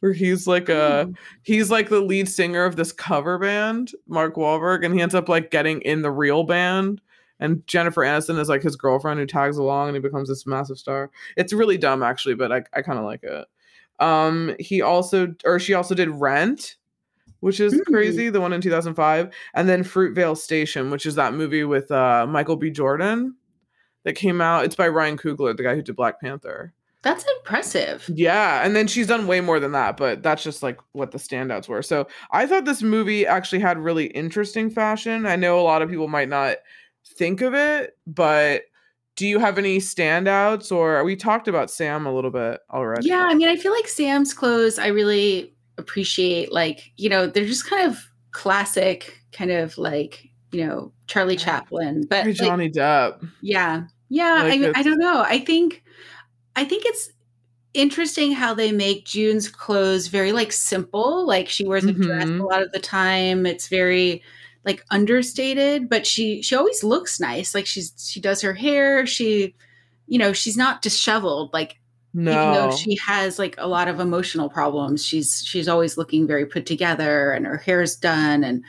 Where he's like a Oh. he's like the lead singer of this cover band, Mark Wahlberg, and he ends up like getting in the real band. And Jennifer Aniston is like his girlfriend who tags along and he becomes this massive star. It's really dumb actually, but I, I kind of like it. Um, he also or she also did Rent, which is Mm. crazy, the one in 2005, and then Fruitvale Station, which is that movie with uh Michael B. Jordan that came out. It's by Ryan Coogler, the guy who did Black Panther. That's impressive. Yeah, and then she's done way more than that, but that's just like what the standouts were. So I thought this movie actually had really interesting fashion. I know a lot of people might not think of it, but do you have any standouts or we talked about Sam a little bit already? Yeah, I mean, I feel like Sam's clothes, I really appreciate. Like, you know, they're just kind of classic, kind of like, you know, Charlie Chaplin. But like, Johnny Depp. yeah, yeah. Like I, mean, I don't know. I think, I think it's interesting how they make Joon's clothes very like simple. Like she wears a dress mm-hmm. a lot of the time. It's very like understated, but she she always looks nice. Like she's she does her hair. She, you know, she's not disheveled. Like even though No. she has like a lot of emotional problems she's she's always looking very put together and her hair's done and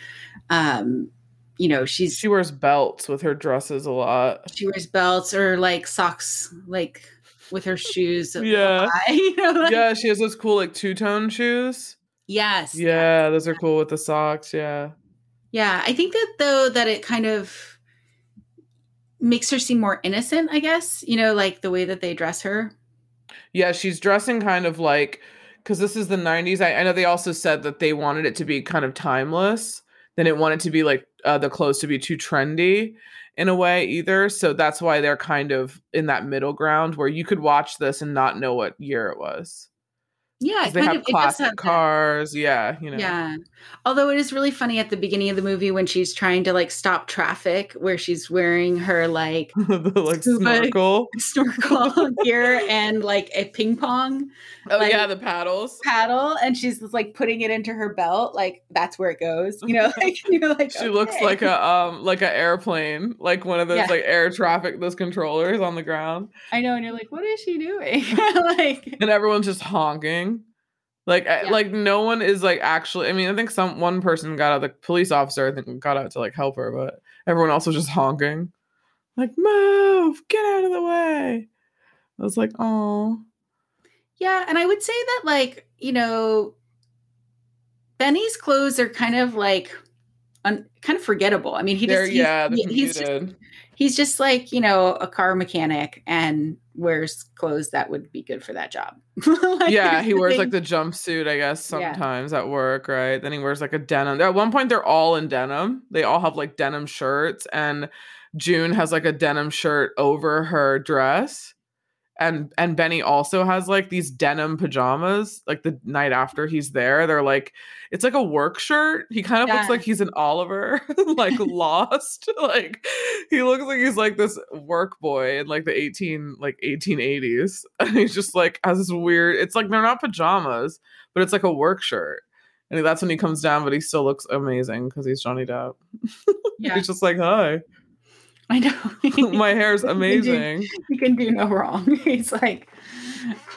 um you know she's She wears belts with her dresses a lot. she wears belts or like socks like with her shoes Yeah. high, you know like- Yeah, she has those cool like two-tone shoes. yes Yeah, those are cool with the socks. Yeah. Yeah i think that though that it kind of makes her seem more innocent i guess you know like the way that they dress her Yeah, she's dressing kind of like because this is the 90s. I, I know they also said that they wanted it to be kind of timeless. They didn't want it to be like uh, the clothes to be too trendy in a way either. So that's why they're kind of in that middle ground where you could watch this and not know what year it was. Yeah they kind have of classic have that- cars. Yeah, you know. Yeah. Although it is really funny at the beginning of the movie when she's trying to like stop traffic, where she's wearing her like the like snorkel. snorkel gear and like a ping pong Oh like- yeah, the paddles. paddle, and she's just, like putting it into her belt. Like that's where it goes. You know, like you're like She looks like a um like an airplane, like one of those Yeah. like air traffic those controllers on the ground. I know, and you're like, what is she doing? like and everyone's just honking like Yeah. like no one is like actually i mean i think some one person got out the police officer i think got out to like help her but everyone else was just honking like move get out of the way i was like oh Yeah, and I would say that like, you know, Benny's clothes are kind of like un- kind of forgettable. I mean, he they're just he's, yeah he- he's just. He's just like, you know, a car mechanic and wears clothes that would be good for that job. Like, yeah he wears like the jumpsuit i guess Yeah. sometimes at work right then he wears like a denim at one point they're all in denim they all have like denim shirts and joon has like a denim shirt over her dress and and benny also has like these denim pajamas like the night after he's there they're like it's like a work shirt. He kind of looks like he's an oliver like lost like he looks like he's like this work boy in like the 18 like 1880s and he's just like has this weird it's like they're not pajamas but it's like a work shirt. And that's when he comes down but he still looks amazing because he's johnny depp. Yeah, he's just like hi I know. my hair's He can do- amazing He can do no wrong. He's like,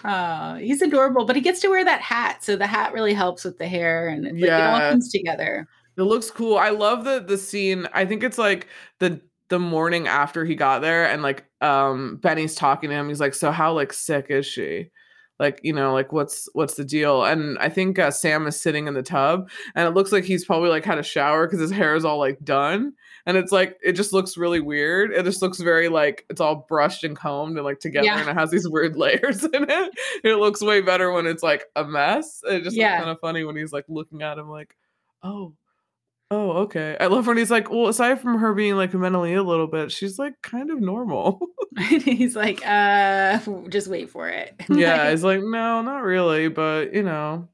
uh, he's adorable, but he gets to wear that hat, so the hat really helps with the hair, and it, like, it all Yeah. comes together. It looks cool. I love the the scene. I think it's like the the morning after he got there and like um Benny's talking to him. He's like, "So how like sick is she?" Like, you know, like what's what's the deal? And I think uh, Sam is sitting in the tub and it looks like he's probably like had a shower cuz his hair is all like done. And it's like it just looks really weird. It just looks very like it's all brushed and combed and like together Yeah. and it has these weird layers in it. It looks way better when it's like a mess. It just Yeah. looks kind of funny when he's like looking at him like, "Oh, Oh, okay. I love when he's like, well, aside from her being like mentally ill a little bit, she's like kind of normal. And he's like, uh, just wait for it. yeah, he's like, no, not really, but you know,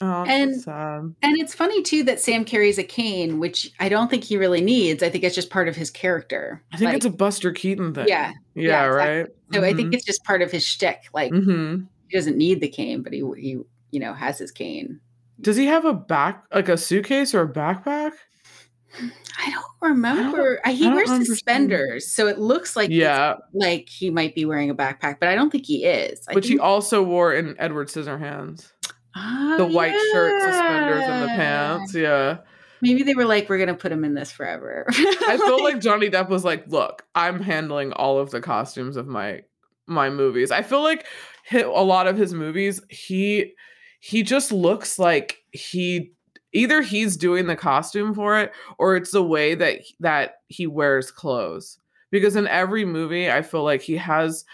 oh, And-. And it's funny too that Sam carries a cane, which I don't think he really needs. I think it's just part of his character. I think Like, it's a Buster Keaton thing. yeah. yeah, yeah, right. So I think it's just part of his shtick. Like hmm he doesn't need the cane, but he he you know has his cane. Does he have a back like a suitcase or a backpack? I don't remember. I I he don't wears suspenders, so it looks like Yeah, like he might be wearing a backpack, but I don't think he is. I which he also wore in Edward Scissorhands. Oh, The white shirt, suspenders, and the pants. Yeah. Maybe they were like, "We're gonna put him in this forever." I feel like Johnny Depp was like, "Look, I'm handling all of the costumes of my my movies." I feel like a lot of his movies, he he just looks like he either he's doing the costume for it or it's the way that that he wears clothes. Because in every movie, I feel like he has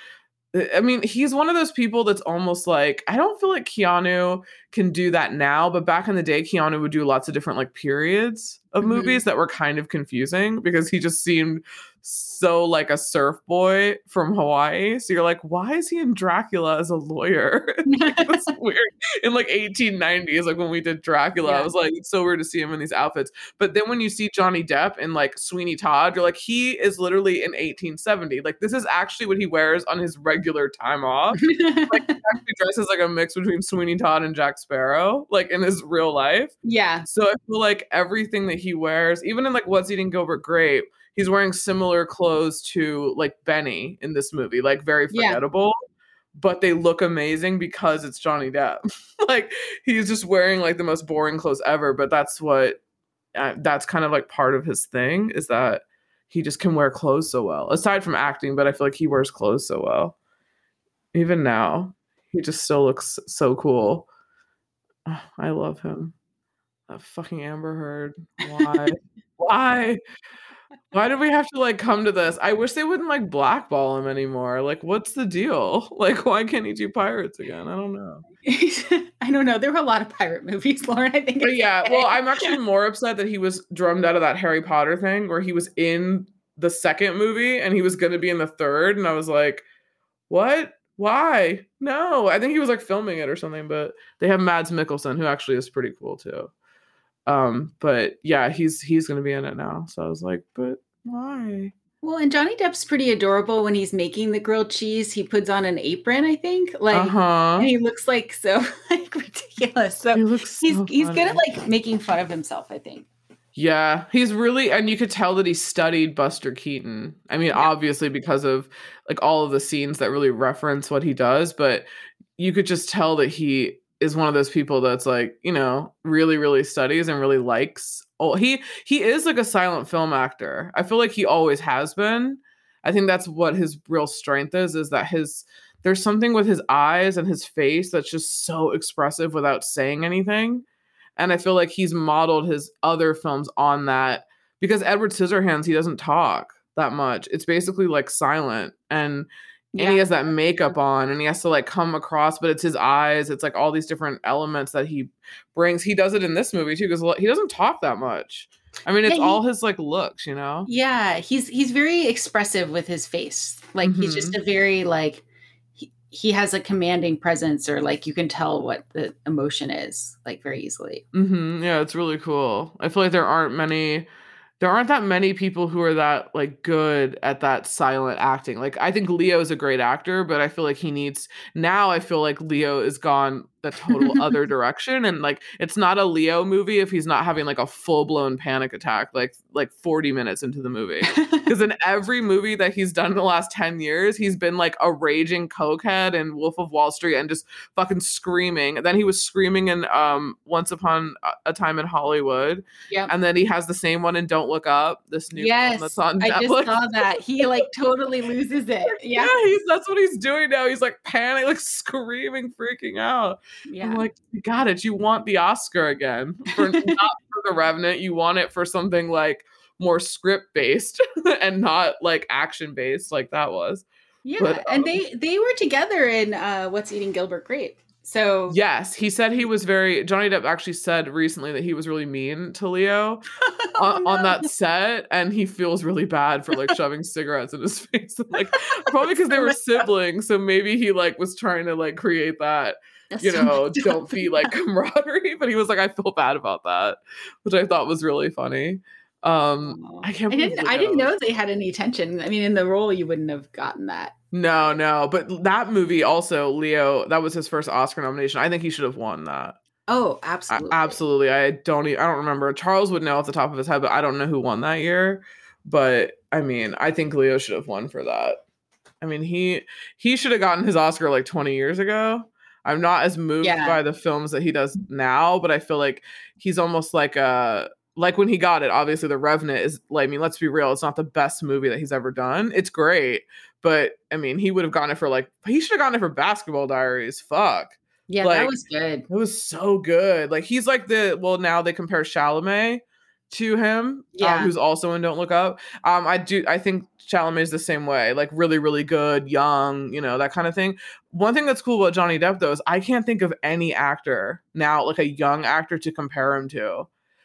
I mean, he's one of those people that's almost like I don't feel like Keanu can do that now, but back in the day, Keanu would do lots of different like periods of Mhm. movies that were kind of confusing because he just seemed so like a surf boy from Hawaii. So you're like, why is he in Dracula as a lawyer? It's weird. In like 1890s, like when we did Dracula, I was like, it's so weird to see him in these outfits. But then when you see Johnny Depp in like Sweeney Todd, you're like, he is literally in 1870. Like this is actually what he wears on his regular time off. Like he actually dresses like a mix between Sweeney Todd and Jack Sparrow, like in his real life. yeah, So I feel like everything that he wears, even in like What's Eating Gilbert Grape, he's wearing similar clothes to like Benny in this movie, like very Yeah. forgettable. But they look amazing because it's Johnny Depp. like he's just wearing like the most boring clothes ever, but that's what uh, that's kind of like part of his thing is that he just can wear clothes so well. Aside from acting, but I feel like he wears clothes so well. Even now, he just still looks so cool. Oh, I love him. That fucking Amber Heard. Why? Why? Why did we have to like come to this? I wish they wouldn't like blackball him anymore. Like, what's the deal? Like, why can't he do pirates again? I don't know. I don't know. There were a lot of pirate movies, Lauren. I think. But yeah, okay. well, I'm actually more upset that he was drummed out of that Harry Potter thing where he was in the second movie and he was going to be in the third. And I was like, what? Why? No, I think he was like filming it or something. But they have Mads Mikkelsen, who actually is pretty cool too. Um, but yeah, he's he's going to be in it now. So I was like, but why? Well, and Johnny Depp's pretty adorable when he's making the grilled cheese. He puts on an apron, I think, like, Uh huh. and he looks like so like ridiculous. So He looks. he's so he's good at like making fun of himself. I think. Yeah, he's really, and you could tell that he studied Buster Keaton. I mean, Yeah. obviously because of like all of the scenes that really reference what he does, but you could just tell that he is one of those people that's like, you know, really, really studies and really likes. Oh, he he is like a silent film actor. I feel like he always has been. I think that's what his real strength is. Is that his there's something with his eyes and his face that's just so expressive without saying anything and I feel like he's modeled his other films on that because Edward Scissorhands he doesn't talk that much. It's basically like silent and and he has that makeup on and he has to like come across but it's his eyes it's like all these different elements that he brings he does it in this movie too because he doesn't talk that much i mean it's Yeah, he- all his like looks you know Yeah, he's he's very expressive with his face. Like he's just Mm-hmm. a very like he, he has a commanding presence, or like you can tell what the emotion is like very easily. hmm yeah it's really cool i feel like there aren't many there aren't that many people who are that like good at that silent acting. Like i think leo is a great actor but i feel like he needs now i feel like leo is gone the total other direction and like it's not a leo movie if he's not having like a full-blown panic attack like like 40 minutes into the movie because in every movie that he's done in the last 10 years he's been like a raging cokehead in wolf of wall street and just fucking screaming and then he was screaming in um once upon a- time in hollywood Yep. and then he has the same one in don't look up this new yes, one that's on I netflix just saw that. He like totally loses it. yeah, Yeah, he's that's what he's doing now he's like panic like screaming freaking out yeah. i'm like you got it you want the oscar again for not for the revenant you want it for something like more script based and not like action based like that was yeah, but, and um, they they were together in uh, What's Eating Gilbert Grape. So yes he said he was very johnny depp actually said recently that he was really mean to leo on, Oh, on no. that set and he feels really bad for like shoving cigarettes in his face and, like probably because they were siblings so maybe he like was trying to like create that you know don't be like camaraderie but he was like i feel bad about that which i thought was really funny um i can't I didn't. I didn't know they had any tension. I mean, in the role, you wouldn't have gotten that. no no but that movie also leo that was his first oscar nomination i think he should have won that Oh, I- absolutely. absolutely. I don't. I don't remember. Charles would know off the top of his head, but I don't know who won that year. But I mean, I think Leo should have won for that. I mean, he he should have gotten his Oscar like 20 years ago. I'm not as moved Yeah. by the films that he does now, but I feel like he's almost like a like when he got it. Obviously, The Revenant is like I mean, let's be real, it's not the best movie that he's ever done. It's great, but I mean, he would have gotten it for like he should have gotten it for Basketball Diaries. Fuck. Yeah, like- that was good. It was so good. Like he's like the well now they compare Chalamet to him, Yeah. um, who's also in Don't Look Up. Um, I do I think Chalamet is the same way, like really really good, young, you know that kind of thing. One thing that's cool about Johnny Depp though is I can't think of any actor now like a young actor to compare him to,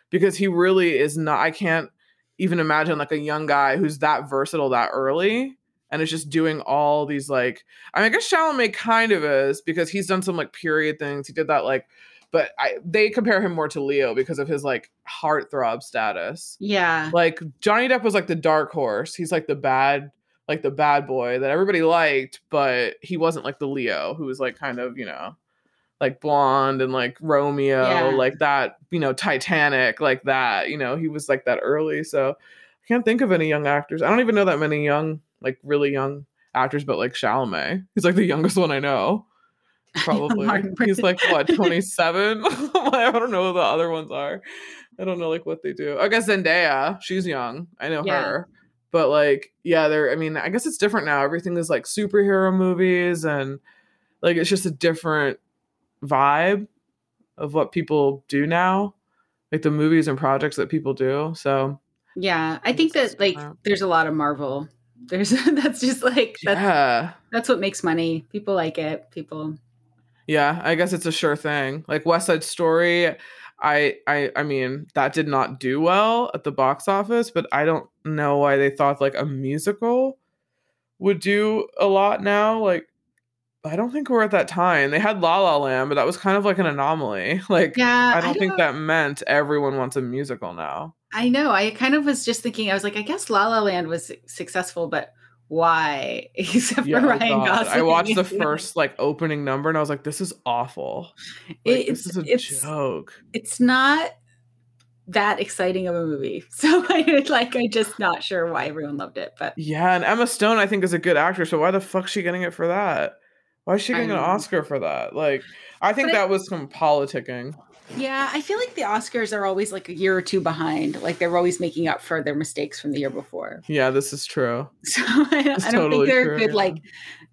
because he really is not. I can't even imagine like a young guy who's that versatile that early. And is just doing all these like I mean, I guess Chalamet kind of is because he's done some like period things. He did that like, but I they compare him more to Leo because of his like heartthrob status. Yeah. Like Johnny Depp was like the dark horse. He's like the bad, like the bad boy that everybody liked, but he wasn't like the Leo who was like kind of you know, like blonde and like Romeo, Yeah. like that. You know, Titanic, like that. You know, he was like that early. So I can't think of any young actors. I don't even know that many young, like really young actors, but like Chalamet. He's like the youngest one I know. Probably. He's like what, 27? I don't know who the other ones are. I don't know like what they do. I guess Zendaya, she's young. I know Yeah. her. But like, yeah, they're I mean, I guess it's different now. Everything is like superhero movies and like it's just a different vibe of what people do now. Like the movies and projects that people do. So Yeah. I think that like there's a lot of Marvel. There's that's just like that's yeah. that's what makes money. People like it. People Yeah, I guess it's a sure thing. Like West Side Story, I I I mean, that did not do well at the box office, but I don't know why they thought like a musical would do a lot now. Like I don't think we're at that time. They had La La Land, but that was kind of like an anomaly. Like Yeah. I don't think that meant everyone wants a musical now. I know. I kind of was just thinking, I was like, I guess La La Land was successful, but why? Except Yeah, for oh Ryan. Gosling. I watched the first like opening number and I was like, this is awful. Like, It's- this is a it's- joke. It's not that exciting of a movie. So I like I'm just not sure why everyone loved it. But Yeah, and Emma Stone, I think, is a good actress. So why the fuck's she getting it for that? Why is she getting an. Oscar for that? Like, I think But I- that was some politicking. Yeah, I feel like the Oscars are always like a year or two behind. Like they're always making up for their mistakes from the year before. Yeah, this is true. So I, don't- I don't totally think they're true, a good yeah. like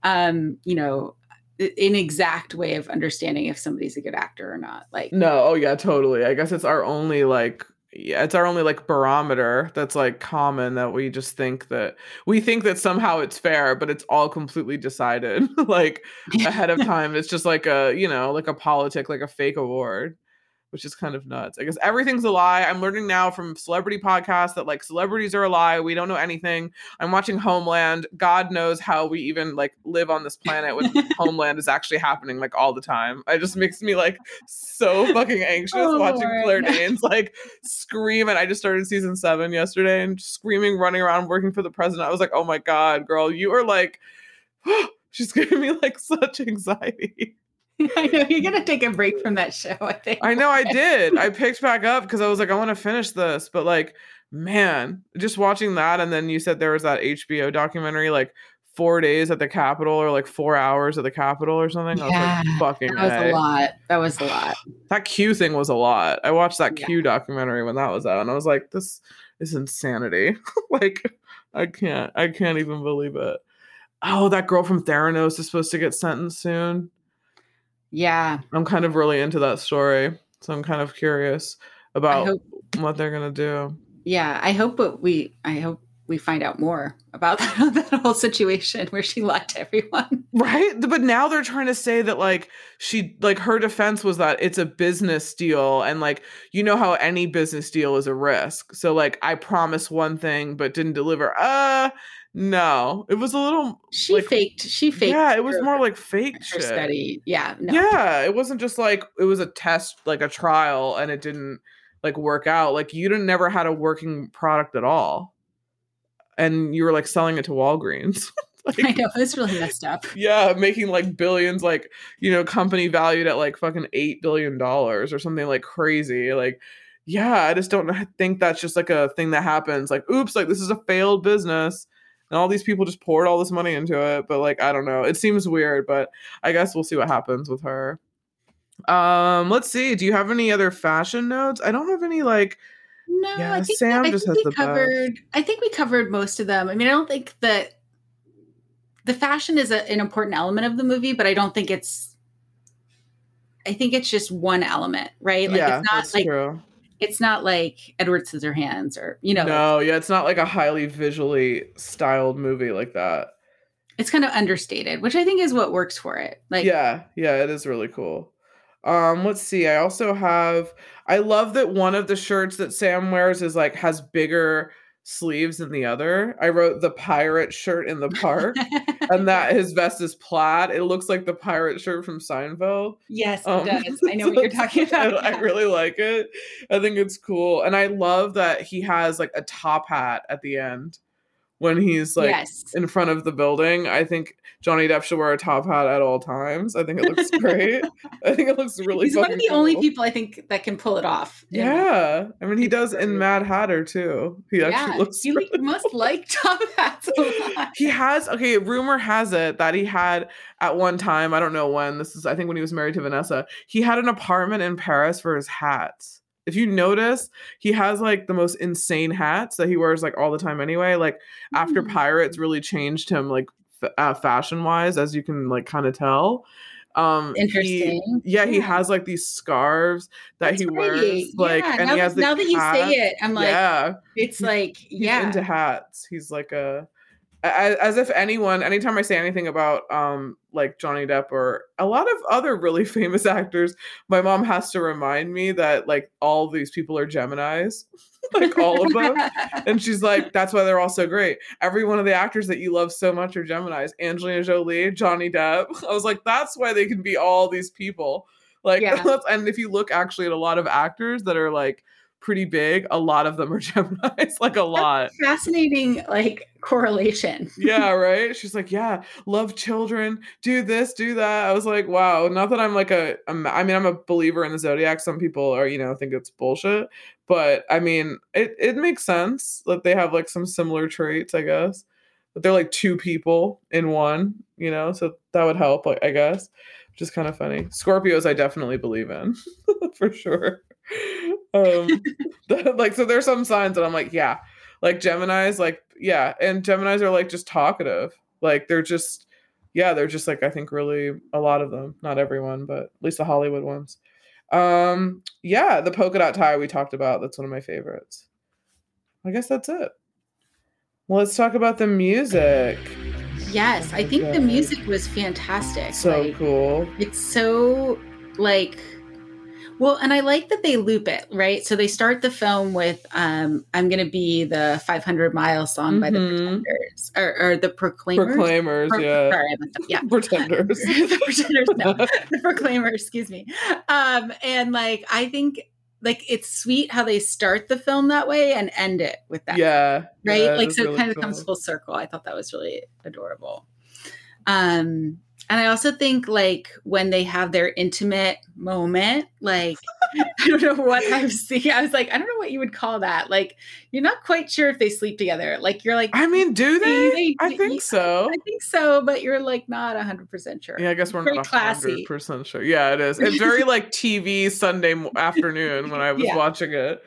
um, you know, an exact way of understanding if somebody's a good actor or not. Like No, oh yeah, totally. I guess it's our only like yeah, it's our only like barometer that's like common that we just think that we think that somehow it's fair, but it's all completely decided like ahead of time. It's just like a, you know, like a politic, like a fake award, which is kind of nuts. I guess everything's a lie. I'm learning now from celebrity podcasts that like celebrities are a lie. We don't know anything. I'm watching Homeland. God knows how we even like live on this planet when Homeland is actually happening like all the time. It just makes me like so fucking anxious Oh, watching Lord. Claire Danes like scream. And I just started season seven yesterday and screaming, running around, working for the president. I was like, oh my God, girl, you are like, she's giving me like such anxiety. I know you're gonna take a break from that show. I think. I know I did. I picked back up because I was like, I want to finish this. But like, man, just watching that. And then you said there was that HBO documentary, like four days at the Capitol or like four hours at the Capitol or something. I was Yeah, like, fucking That was A. a lot. That was a lot. That Q thing was a lot. I watched that Yeah. Q documentary when that was out, and I was like, this is insanity. like, I can't, I can't even believe it. Oh, that girl from Theranos is supposed to get sentenced soon. Yeah. I'm kind of really into that story, so I'm kind of curious about hope. what they're gonna do. Yeah, I hope what we. I hope we find out more about that, whole situation where she lied to everyone. Right? But now they're trying to say that like she like her defense was that it's a business deal and like you know how any business deal is a risk. So like I promised one thing but didn't deliver. Uh no. It was a little She Like, faked. She faked. Yeah, it was her- more like fake shit. study. Yeah. No. Yeah, it wasn't just like it was a test, like a trial, and it didn't like work out. Like you didn't never had a working product at all, and you were like selling it to Walgreens. Like, I know it's really messed up. yeah, making like billions, like, you know, company valued at like fucking $8 billion or something like crazy. Like, yeah, I just don't think that's just like a thing that happens. Like, oops, like this is a failed business. And all these people just poured all this money into it. But like, I don't know. It seems weird, but I guess we'll see what happens with her. Um, let's see. Do you have any other fashion notes? I don't have any like No, Yeah, I think Sam I just think has we covered. I think we covered most of them. I mean, I don't think that the fashion is a, an important element of the movie, but I don't think it's. I think it's just one element, right? Like yeah, it's not that's like true. It's not like Edward Scissorhands or you know, No, yeah, it's not like a highly visually styled movie like that. it's kind of understated, which I think is what works for it. Like, yeah, yeah, it is really cool. Um, let's see. I also have I love that one of the shirts that Sam wears is like has bigger sleeves in the other. I wrote the pirate shirt in the park. and that his vest is plaid. It looks like the pirate shirt from Seinfeld. yes, it Um, does. I know what you're talking about. I, I really like it. I think it's cool, and I love that he has like a top hat at the end when he's like yes. in front of the building. I think Johnny Depp should wear a top hat at all times. I think it looks great. I think it looks really. He's one of the only people I think that can pull it off. Yeah, I mean he does in Mad Hatter too. He actually looks. You really must like top hats a lot. he has okay rumor has it that he had at one time i don't know when this is i think when he was married to vanessa he had an apartment in paris for his hats if you notice he has like the most insane hats that he wears like all the time anyway like after Mm. pirates really changed him like f- uh, fashion wise as you can like kind of tell um he- Interesting. yeah, he has like these scarves that That's he great. wears like Yeah, and now, he has now that you hat. say it, I'm like, yeah it's like, he's yeah, into hats. He's like a as, as if anyone anytime I say anything about um like Johnny Depp or a lot of other really famous actors, my mom has to remind me that like all these people are Geminis. like all of them. And she's like, that's why they're all so great. Every one of the actors that you love so much are Geminis. Angelina Jolie, Johnny Depp. I was like, that's why they can be all these people. Like, Yeah. and if you look actually at a lot of actors that are like pretty big, a lot of them are Geminis, like a lot. Fascinating, like correlation. yeah, right. She's like, yeah, love children, do this, do that. I was like, wow. Not that I'm like a, a I mean, I'm a believer in the zodiac. Some people are, you know, think it's bullshit, but I mean, it it makes sense that they have like some similar traits, I guess. But they're like two people in one, you know, so that would help, I guess. Which is kind of funny. Scorpios, I definitely believe in, for sure. Um, like, so there's some signs that I'm like, yeah, like Gemini's, like, yeah, and Gemini's are like just talkative. Like they're just, yeah, they're just like I think really a lot of them, not everyone, but at least the Hollywood ones. Um, yeah, the polka dot tie we talked about. That's one of my favorites. I guess that's it. Well, let's talk about the music. Yes, I think the music was fantastic. So like, cool. It's so like well, and I like that they loop it, right? So they start the film with um I'm gonna be the 500 mile song by the Mhm. Pretenders or, or the Proclaimers. Proclaimers, Pro- yeah. Sorry, I messed up. Yeah. Pretenders. the Pretenders, no. the Proclaimers, excuse me. Um, and like I think like it's sweet how they start the film that way and end it with that yeah. right yeah, like so really it kind of comes full circle i thought that was really adorable um and i also think like when they have their intimate moment like i don't know what i'm seeing i was like i don't know what you would call that like you're not quite sure if they sleep together like you're like I mean, do they? they- I think so. i think so but you're like not 100% sure Yeah, I guess we're Very not classy. hundred percent sure. Yeah, it is. It's very like TV Sunday afternoon when I was Yeah. watching it.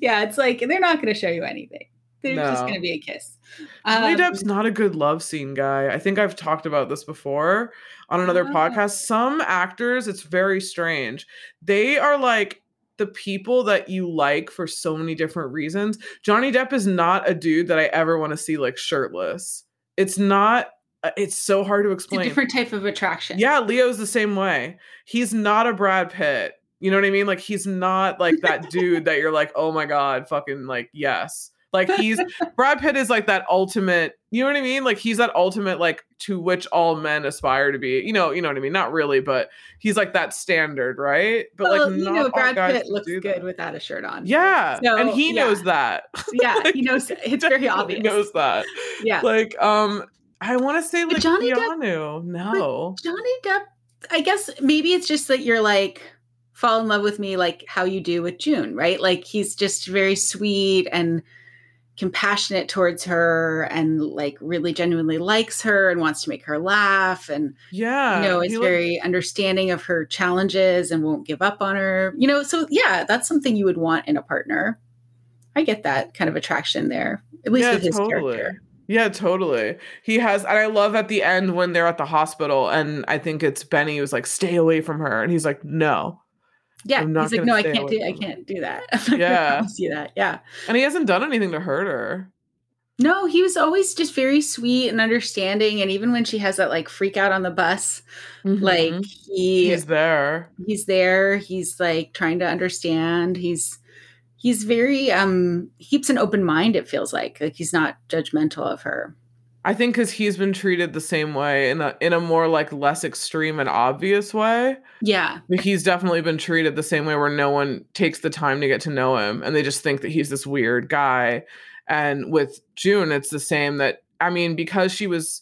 yeah it's like they're not going to show you anything there's just going to be a kiss Johnny Um, Depp's not a good love scene guy. I think I've talked about this before on another Oh. podcast. Some actors, it's very strange. They are like the people that you like for so many different reasons. Johnny Depp is not a dude that I ever want to see like shirtless. It's not. uh, It's so hard to it's a explain. different type of attraction Yeah, Leo's the same way. He's not a Brad Pitt. You know what I mean? Like he's not like that dude that you're like, oh my god, fucking like yes. Like he's Brad Pitt is like that ultimate. You know what I mean? Like he's that ultimate like to which all men aspire to be. You know, you know what I mean? Not really, but he's like that standard, right? But well, like you not know brad pitt looks good that. without a shirt on Yeah, So, and he yeah. knows that. yeah he knows it's very obvious Knows that yeah like um I want to say But like Johnny Depp- No. Johnny Depp, I guess maybe it's just that you're like fall in love with me like how you do with Joon, right? Like he's just very sweet and compassionate towards her and like really genuinely likes her and wants to make her laugh and Yeah. you know is he looked- very understanding of her challenges and won't give up on her. You know, so yeah, that's something you would want in a partner. I get that kind of attraction there, at least with his character. Yeah, totally. He has, and I love at the end when they're at the hospital, and I think it's Benny who's like, "Stay away from her," and he's like, "No," Yeah, he's like, no, I can't do, I can't do that. Yeah. you that. Yeah. and he hasn't done anything to hurt her. No, he was always just very sweet and understanding. And even when she has that like freak out on the bus, like Mhm. he he's there. he's there. He's like trying to understand. He's he's very um he keeps an open mind. It feels like like he's not judgmental of her. I think because he's been treated the same way in a in a more like less extreme and obvious way. Yeah, But he's definitely been treated the same way where no one takes the time to get to know him and they just think that he's this weird guy. And with Joon, it's the same that I mean, because she was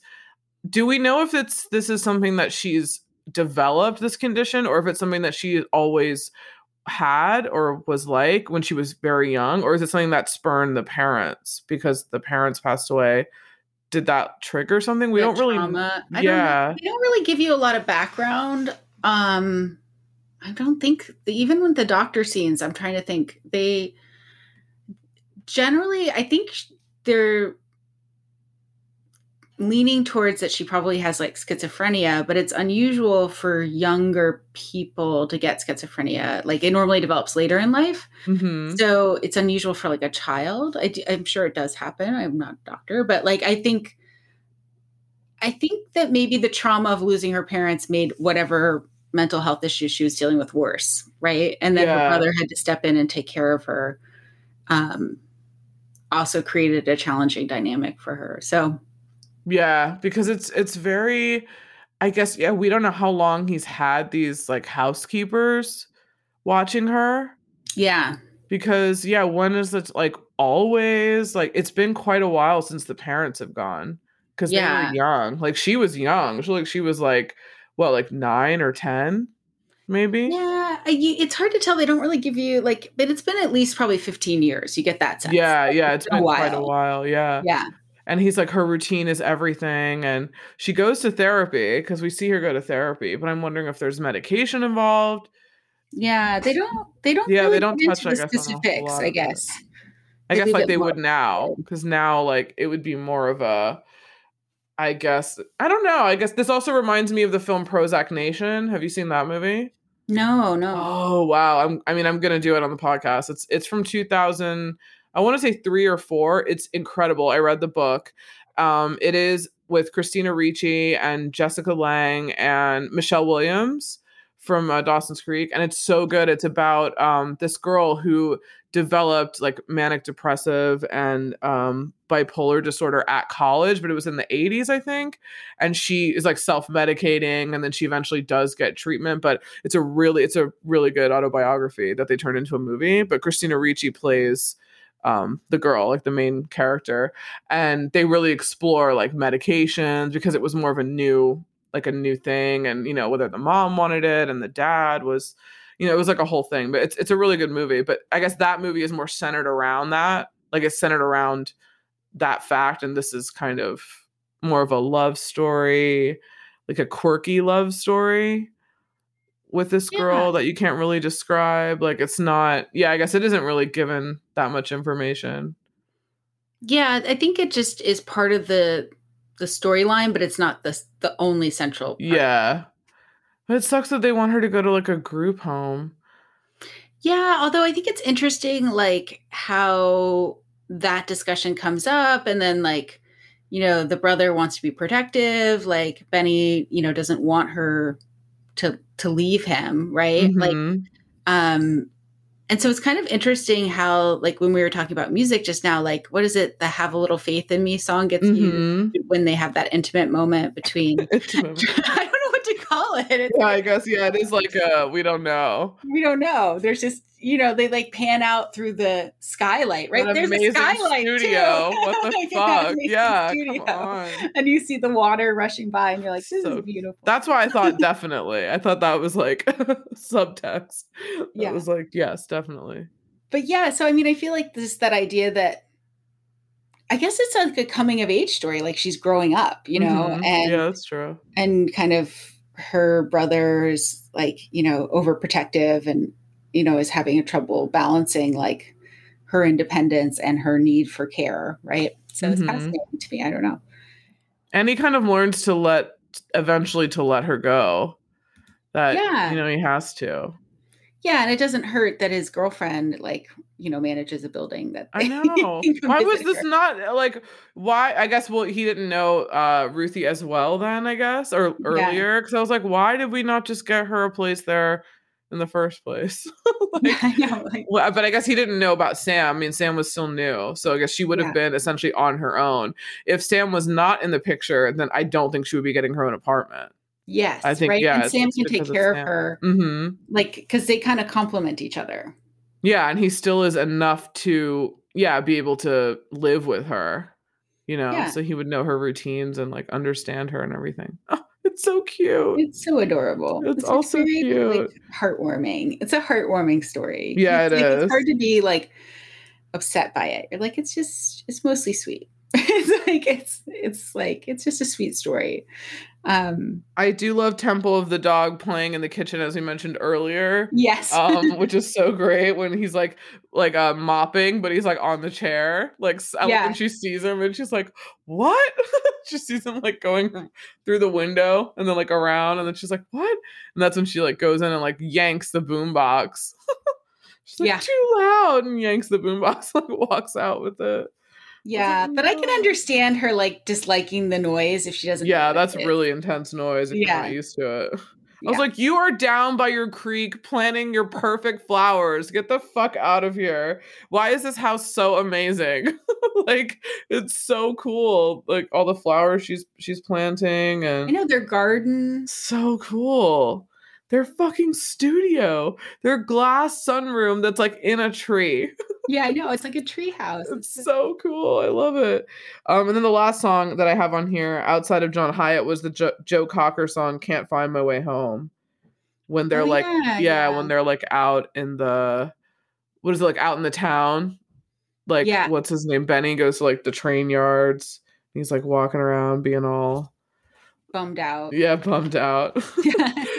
do we know if it's this is something that she's developed this condition or if it's something that she always had or was like when she was very young or is it something that spurned the parents because the parents passed away did that trigger something we don't really trauma. I yeah. don't, they don't really give you a lot of background. Um, I don't think even with the doctor scenes, I'm trying to think they generally. I think they're leaning towards that she probably has like schizophrenia, but it's unusual for younger people to get schizophrenia. Like it normally develops later in life. Mhm. So it's unusual for like a child. I, am sure it does happen. I'm not a doctor, but like I think, I think that maybe the trauma of losing her parents made whatever mental health issues she was dealing with worse, right? And then Yeah. her brother had to step in and take care of her. Um, also created a challenging dynamic for her. So Yeah, because it's it's very I guess yeah, we don't know how long he's had these like housekeepers watching her yeah, because yeah, when is it like always like it's been quite a while since the parents have gone cuz they Yeah. were young. Like she was young. She like she was like what like 9 or 10 maybe? yeah. It's hard to tell. They don't really give you like, but it's been at least probably 15 years. You get that sense. Yeah, yeah, It's it's been a quite a while. Yeah. Yeah. And he's like her routine is everything and she goes to therapy because we see her go to therapy, but I'm wondering if there's medication involved. Yeah, they don't. They don't. Yeah, they don't touch, the guess, on a specifics. I guess. I guess like they would now because now like it would be more of a I guess I don't know. I guess this also reminds me of the film Prozac Nation. Have you seen that movie? No, no. Oh wow. I'm I mean I'm gonna do it on the podcast. It's it's from 2000, I want to say three or four. It's incredible. I read the book. Um, it is with Christina Ricci and Jessica Lange and Michelle Williams from uh, Dawson's Creek, and it's so good. It's about um, this girl who developed like manic depressive and um, bipolar disorder at college, but it was in the 80s, I think. And she is like self-medicating, and then she eventually does get treatment. But it's a really, it's a really good autobiography that they turned into a movie. But Christina Ricci plays um, the girl, like the main character, and they really explore like medications because it was more of a new, like a new thing, and you know whether the mom wanted it and the dad was, you know, it was like a whole thing. But it's it's a really good movie. But I guess that movie is more centered around that, like it's centered around that fact, and this is kind of more of a love story, like a quirky love story with this girl Yeah. that you can't really describe. Like it's not, yeah, I guess it isn't really given that much information. Yeah, I think it just is part of the the storyline, but it's not the the only central. part. Yeah. But it sucks that they want her to go to like a group home. Yeah, although I think it's interesting, like how that discussion comes up, and then like you know the brother wants to be protective, like Benny, you know, doesn't want her to to leave him, right? Like Mhm. um and so it's kind of interesting how like when we were talking about music just now like what is it the have a little faith in me song gets used Mhm. when they have that intimate moment between i don't know what to call it it's yeah, I guess, yeah, it is like uh we don't know. we don't know there's just you know, they like pan out through the skylight, right? An There's a skylight studio. too. What the fuck? Yeah, studio. come on. And you see the water rushing by, and you're like, "This So- is beautiful." That's why I thought definitely. I thought that was like subtext. That Yeah. was like, yes, definitely. but yeah, so I mean, I feel like this that idea that I guess it's like a coming of age story, like she's growing up, you know, Mhm. and yeah, that's true. and kind of her brother's like you know overprotective and you know is having a trouble balancing like her independence and her need for care right so it's Mhm. fascinating to me i don't know And he kind of learns to let eventually to let her go. That Yeah. you know he has to. yeah and it doesn't hurt that his girlfriend like you know manages a building that I know. why was this her. not like why I guess well he didn't know uh Ruthie as well then, I guess, or Yeah. earlier. Cause I was like, why did we not just get her a place there in the first place? like, i know like well, but I guess he didn't know about Sam. I mean, Sam was still new. So I guess she would have Yeah. been essentially on her own. If Sam was not in the picture, then I don't think she would be getting her own apartment. yes I think, right yeah, and sam can take of care of Sam. her hmm like because they kind of complement each other Yeah, and he still is enough to yeah be able to live with her, you know. Yeah. So he would know her routines and like understand her and everything. Oh, it's so cute. It's so adorable. It's like, also like, cute. heartwarming. It's a heartwarming story. Yeah, it's, it like, is. It's hard to be like upset by it. You're like, it's just, it's mostly sweet. it's like, it's, it's like, it's just a sweet story. Um, I do love Temple of the Dog playing in the kitchen as we mentioned earlier. yes. um which is so great when he's like like uh mopping but he's like on the chair like Yeah. when she sees him and she's like what she sees him like going through the window and then like around and then she's like what and that's when she like goes in and like yanks the boombox she's like Yeah. too loud and yanks the boombox like walks out with it yeah. But I can understand her like disliking the noise if she doesn't. yeah that's it. really intense noise if you're Yeah. not used to it I was Yeah. like, you are down by your creek planting your perfect flowers. Get the fuck out of here. Why is this house so amazing? like, it's so cool. Like all the flowers she's she's planting and I know their garden. so cool. Their fucking studio. Their glass sunroom that's like in a tree. Yeah, I know. It's like a tree house. It's so cool. I love it. Um, and then the last song that I have on here, outside of John Hiatt, was the jo- Joe Cocker song "Can't Find My Way Home." When they're Oh, like, yeah, yeah, yeah. when they're like out in the, what is it like out in the town? Like, Yeah. what's his name? Benny goes to like the train yards. He's like walking around, being all bummed out. yeah, bummed out.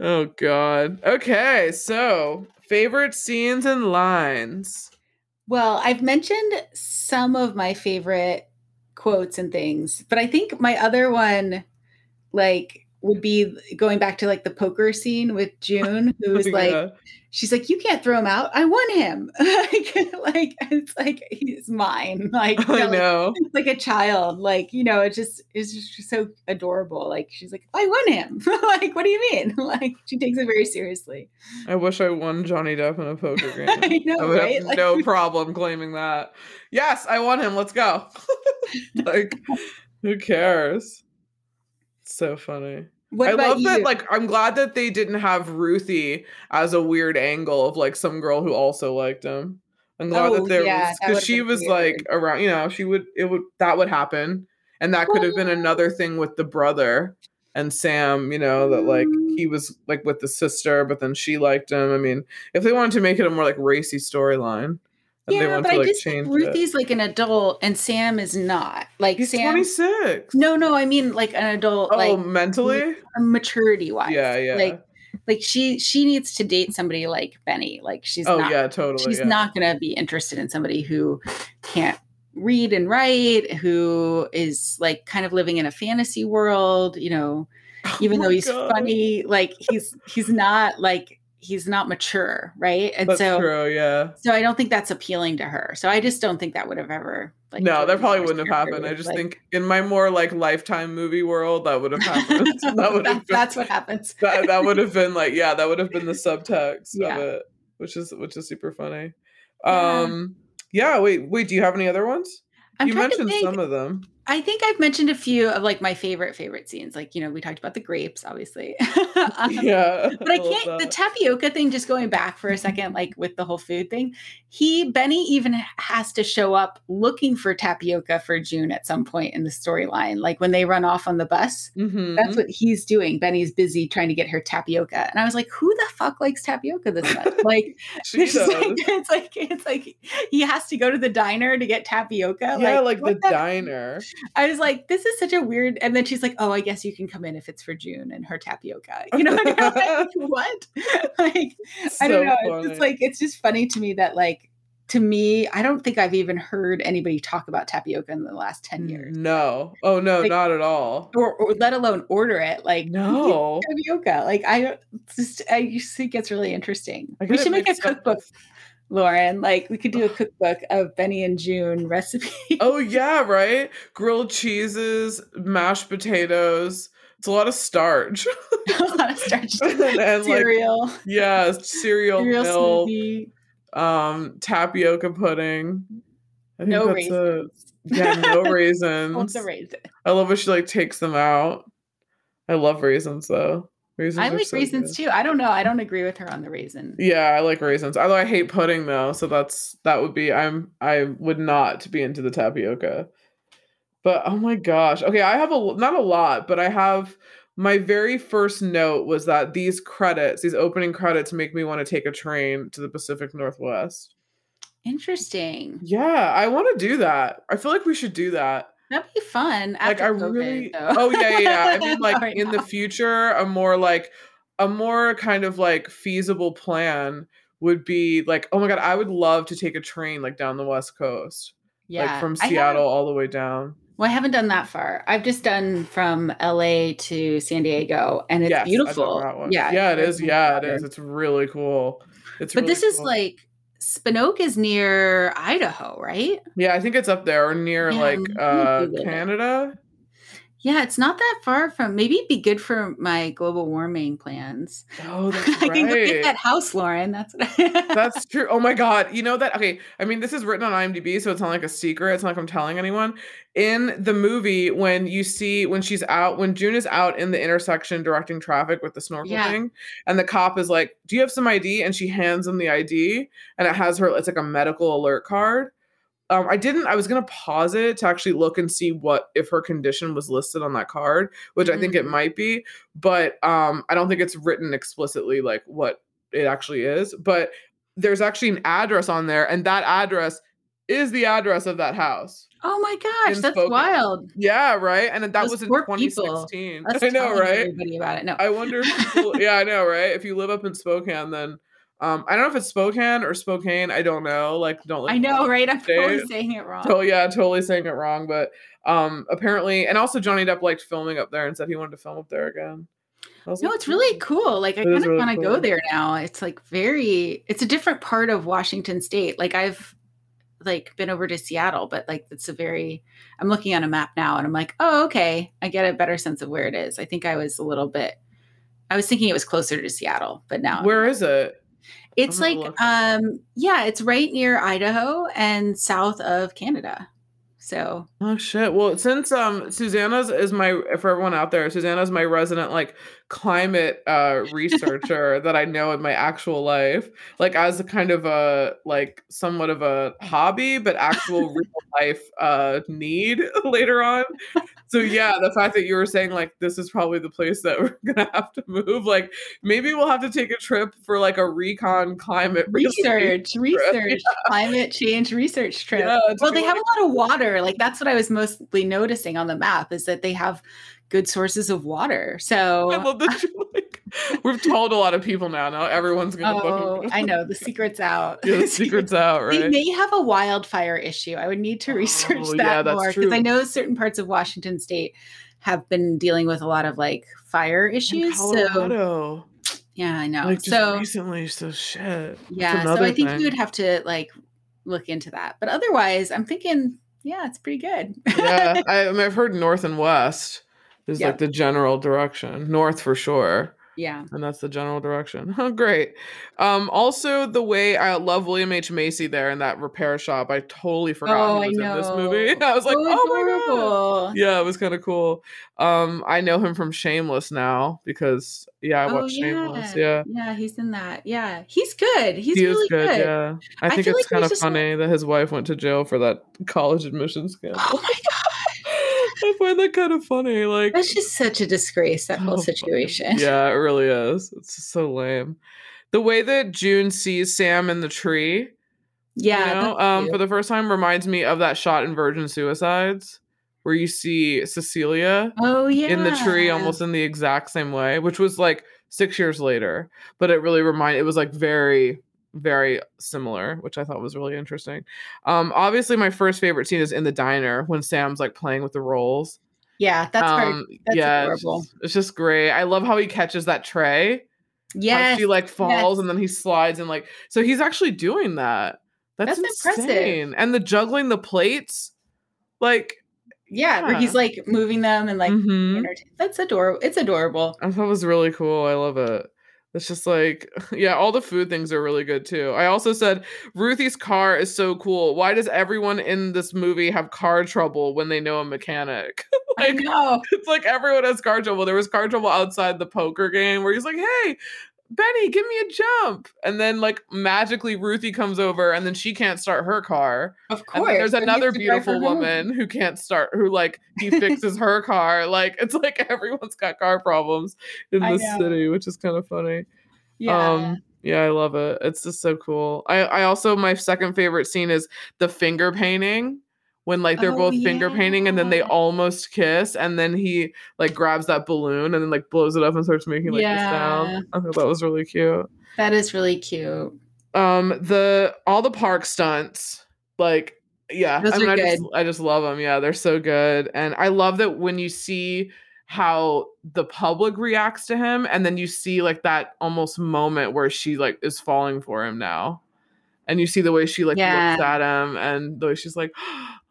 oh God. Okay, so favorite scenes and lines. Well, I've mentioned some of my favorite quotes and things, but I think my other one, like, would be going back to like the poker scene with Joon, who was like, she's like, "You can't throw him out. I won him." like, like it's like he's mine. Like, I know, like, like a child. Like, you know, it just it's just so adorable. Like, she's like, "I won him." like, what do you mean? Like, she takes it very seriously. I wish I won Johnny Depp in a poker game. I know, I would right? have Like- no problem claiming that. Yes, I won him. Let's go. like, who cares? So funny. What I love you? that. Like, I'm glad that they didn't have Ruthie as a weird angle of like some girl who also liked him. I'm glad Oh, that there yeah, was because she was like around. You know, she would. It would that would happen, and that could have been another thing with the brother and Sam. You know that like Mm. he was like with the sister, but then she liked him. I mean, if they wanted to make it a more like racy storyline, yeah, but I like just think it. Ruthie's like an adult and Sam is not. Like He's Sam 26. No, no, I mean like an adult oh, like mentally. maturity wise. Yeah, yeah. Like like she she needs to date somebody like Benny. Like she's oh not yeah, totally. she's yeah. not to be interested in somebody who can't read and write, who is like kind of living in a fantasy world, you know, Oh even though he's God. funny, like he's he's not like he's not mature, right? And That's so true. Yeah. so I don't think that's appealing to her. So I just don't think that would have ever like no, that probably wouldn't have happened. I just like- think in my more like lifetime movie world, that would have happened. that would have that's what happens. that, that would have been like yeah, that would have been the subtext Yeah. of it, which is which is super funny. Yeah. Um, yeah. Wait, wait. Do you have any other ones? I'm you mentioned some of them. I think I've mentioned a few of like my favorite favorite scenes. Like you know, we talked about the grapes, obviously. um, yeah. but I can't. The tapioca thing, just going back for a second, like with the whole food thing, he Benny even has to show up looking for tapioca for Joon at some point in the storyline. Like when they run off on the bus, Mhm. that's what he's doing. Benny's busy trying to get her tapioca, and I was like, who the fuck likes tapioca this much? Like, it's, like it's like it's like he has to go to the diner to get tapioca. yeah, like, the what diner. I was like, this is such a weird. And then she's like, oh, I guess you can come in if it's for Joon and her tapioca. You know, like, what? like, I don't So know. It's just like, it's just funny to me that, like, to me, I don't think I've even heard anybody talk about tapioca in the last 10 years. No. Oh no, Like- not at all. Or, or let alone order it. Like, No. tapioca. Like, I just, I just think it's really interesting. I We should make a up cookbook, Lauren. Like, we could do a cookbook of Benny and Joon recipes. Oh yeah, right? Grilled cheeses, mashed potatoes. It's a lot of starch. a lot of starch. and, and, like cereal. yeah, cereal, cereal milk, smoothie. um, tapioca pudding. I think No that's raisins. it. Yeah, no raisins. the raisin. I love when she like takes them out. I love raisins though. Raisins I like so raisins good. too. I don't know. I don't agree with her on the raisin. Yeah, I like raisins. Although I hate pudding though, so that's that would be I'm I would not be into the tapioca. But oh my gosh. Okay, I have a not a lot, but I have my very first note was that these credits, these opening credits make me want to take a train to the Pacific Northwest. Interesting. Yeah, I want to do that. I feel like we should do that. That'd be fun. like I COVID, really though. Oh yeah, yeah, yeah. I mean like right in the future a more like a more kind of like feasible plan would be like oh my god, I would love to take a train like down the west coast. yeah, Like from Seattle all the way down. well, I haven't done that far. I've just done from LA to San Diego, and it's Yes, beautiful. that one. Yeah, Yeah, it's Yeah, it is. It's really cool. It's But really this is like Spokane is near Idaho, right? Yeah, I think it's up there or near Yeah, like uh. Canada. Yeah, it's not that far from. Maybe it'd be good for my global warming plans. Oh, that's I can go get that house, Lauren. That's That's true. Oh my god. You know that okay, I mean this is written on IMDb, so it's not like a secret. It's not like I'm telling anyone. In the movie, when you see when she's out, when Joon is out in the intersection directing traffic with the snorkel Yeah. thing, and the cop is like, Do you have some ID? And she hands him the ID, and it has her, it's like a medical alert card. Um, I didn't, I was gonna pause it to actually look and see what if her condition was listed on that card, which I think it Mhm. might be, but um, I don't think it's written explicitly like what it actually is. But there's actually an address on there, and that address is the address of that house. oh my gosh, that's wild. Yeah, right. And that Those was in 2016. I know, right? Everybody about it. No, I wonder if people, yeah, I know, right? If you live up in Spokane, then um, I don't know if it's Spokane or Spokane. I don't know. Like, don't. live I know, right? I'm totally saying it wrong. Oh yeah, totally saying it wrong, but um, apparently, and also Johnny Depp liked filming up there and said he wanted to film up there again. No, like, it's really cool. Like I kind of really want to cool. go there now. It's like very it's a different part of Washington state. Like I've like been over to Seattle, but like it's a very I'm looking on a map now and I'm like, "Oh, okay. I get a better sense of where it is." I think I was a little bit I was thinking it was closer to Seattle, but now Where is it? It's like um yeah, it's right near Idaho and south of Canada. So, Oh shit. Well, since um Susanna's is my for everyone out there, Susanna's my resident like climate uh researcher that I know in my actual life, like as a kind of a like somewhat of a hobby, but actual real life uh need later on. So yeah, the fact that you were saying like this is probably the place that we're gonna have to move, like maybe we'll have to take a trip for like a recon climate research, research, climate change research trip. Yeah, well, they have a lot of water. Like that's what I was mostly noticing on the map is that they have good sources of water. So I love that you like we've told a lot of people now. Now everyone's gonna Oh, I know the secret's out. Yeah, the secret's out, Right. They may have a wildfire issue. I would need to research Oh, yeah, that that's more because I know certain parts of Washington State have been dealing with a lot of like fire issues. So yeah, I know. like just so recently, so shit. Yeah, so I think thing. you would have to like look into that. But otherwise, I'm thinking, yeah, it's pretty good. yeah, I, I mean, I've heard north and west is Yeah. like the general direction. North for sure. Yeah. and that's the general direction. Oh, great. Um, also the way I love William H Macy there in that repair shop. I totally forgot Oh, he I was in this movie. I was like, So oh my god. Yeah, it was kind of cool. Um, I know him from Shameless now because yeah, I Oh, watched Shameless. Yeah. Yeah, he's in that. Yeah, he's good. He's he really good, good. yeah. I I think feel it's like kind of funny that his wife went to jail for that college admission scandal. Oh my god, I find that kind of funny. Like that's just such a disgrace. That whole so situation. Yeah, it really is. It's so lame. The way that Joon sees Sam in the tree, yeah. you know, um, for the first time reminds me of that shot in Virgin Suicides where you see Cecilia oh yeah, in the tree almost in the exact same way, which was like six years later. But it really reminded it was like very, very similar, which I thought was really interesting. Um, obviously my first favorite scene is in the diner when Sam's like playing with the rolls. Yeah, that's um, That's yeah, it's adorable. just, it's just great. I love how he catches that tray. Yes, she like falls yes. and then he slides and like so he's actually doing that. That's, That's impressive. And the juggling the plates, like yeah, where he's like moving them and like mhm. that's adorable. It's adorable. I thought it was really cool. I love it. It's just like, yeah, all the food things are really good too. I also said Ruthie's car is so cool. Why does everyone in this movie have car trouble when they know a mechanic? I know. it's like everyone has car trouble. There was car trouble outside the poker game where he's like, hey, Benny, give me a jump. And then, like, magically, Ruthie comes over and then she can't start her car. Of course. there's so he has another beautiful woman who can't start, who, like, he fixes her car. Like, it's like everyone's got car problems in this city, which is kind of funny. Yeah. Um, yeah, I love it. It's just so cool. I, I also, my second favorite scene is the finger painting when like they're Oh, both finger painting and then they almost kiss and then he like grabs that balloon and then like blows it up and starts making like this Yeah. sound. I thought that was really cute. that is really cute. Um, the all the park stunts, like yeah, Those I mean, I just. I just love them. Yeah, they're so good, and I love that when you see how the public reacts to him, and then you see like that almost moment where she like is falling for him now, and you see the way she like Yeah. looks at him, and the way she's like,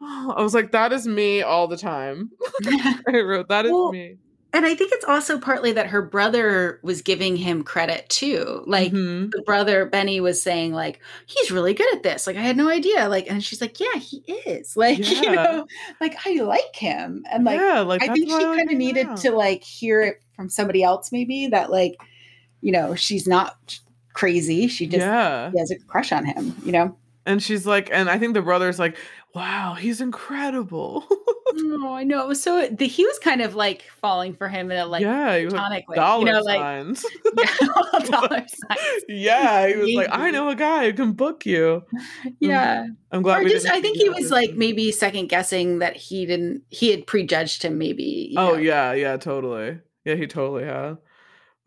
oh, I was like, that is me all the time. I wrote that is Well, me. and I think it's also partly that her brother was giving him credit too. Like Mhm. the brother Benny was saying, like, he's really good at this. Like, I had no idea. Like, and she's like, Yeah, he is. Like, you know, like I like him. And like yeah, like I think she kind of needed now. to like hear it from somebody else, maybe that like, you know, she's not crazy. She just yeah. she has a crush on him, you know? And she's like, and I think the brother's like, wow, he's incredible. Oh, I know. So the, he was kind of like falling for him in a like yeah, he was like, way. dollar you know, like yeah, dollar signs. yeah, he was like, I know a guy who can book you. Yeah. Mm-hmm. I'm glad Or we just didn't I think he that was like maybe second guessing that he didn't he had prejudged him maybe. Oh know. yeah, yeah, totally. Yeah, he totally had.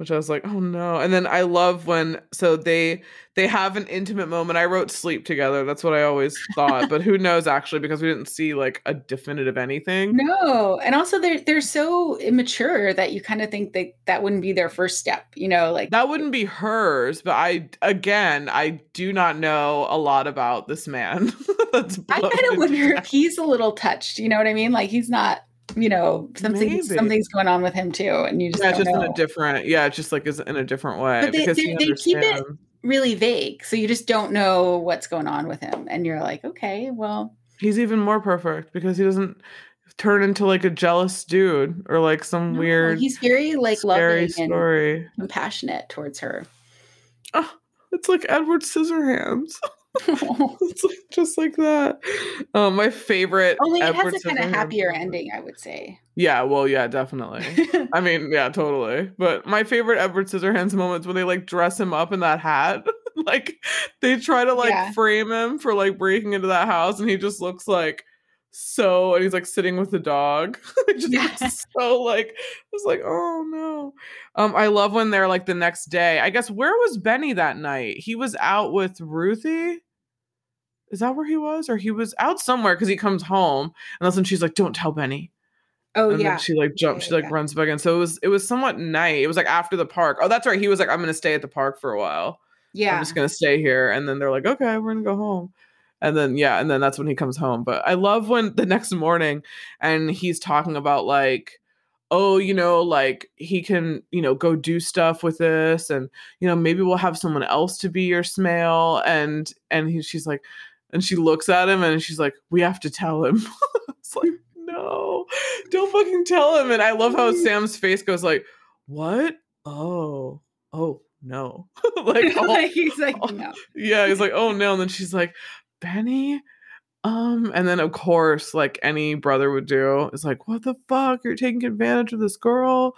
Which I was like, oh no. And then I love when so they they have an intimate moment. I wrote sleep together. That's what I always thought. but who knows actually because we didn't see like a definitive anything. No, and also they're they're so immature that you kind of think that that wouldn't be their first step, you know, like That wouldn't be hers, but I again I do not know a lot about this man. That's I kind of wonder if he's a little touched, you know what I mean? Like he's not, you know, something Maybe. something's going on with him too, and you just Yeah, just in a different. Yeah, it's just like is in a different way But they- because they- they keep it- really vague, so you just don't know what's going on with him, and you're like, okay, well, He's even more perfect because he doesn't turn into like a jealous dude or like some no, weird he's very like scary loving and story. compassionate towards her. Oh, it's like Edward Scissorhands. it's like just like that. Um, my favorite. Only it has a kind of happier moment. ending, I would say. Yeah, well, yeah, definitely. I mean, yeah, totally. But my favorite Edward Scissorhands moments when they like dress him up in that hat. like they try to like Yeah. frame him for like breaking into that house, and he just looks like so, and he's like sitting with the dog. Just so like it's like oh no. Um, I love when they're like the next day. I guess where was Benny that night? He was out with Ruthie. Is that where he was, or he was out somewhere because he comes home, and that's when she's like, "Don't tell Benny." oh and yeah, she like jumps, yeah, she like yeah. runs back in. So it was it was somewhat night. It was like after the park. Oh, that's right. He was like, I'm gonna stay at the park for a while. yeah. I'm just gonna stay here. And then they're like, okay, we're gonna go home. And then yeah, and then that's when he comes home. But I love when the next morning and he's talking about like, oh, you know, like he can, you know, go do stuff with this and you know, maybe we'll have someone else to be your Smail and and he, she's like and she looks at him and she's like, "We have to tell him." it's like, "No. Don't fucking tell him." And I love how Sam's face goes like, "What? Oh. Oh, no." like, all, he's like, all- no. yeah, he's like, "Oh no." And then she's like, "Benny?" Um, and then of course, like any brother would do, is like, "What the fuck? You're taking advantage of this girl."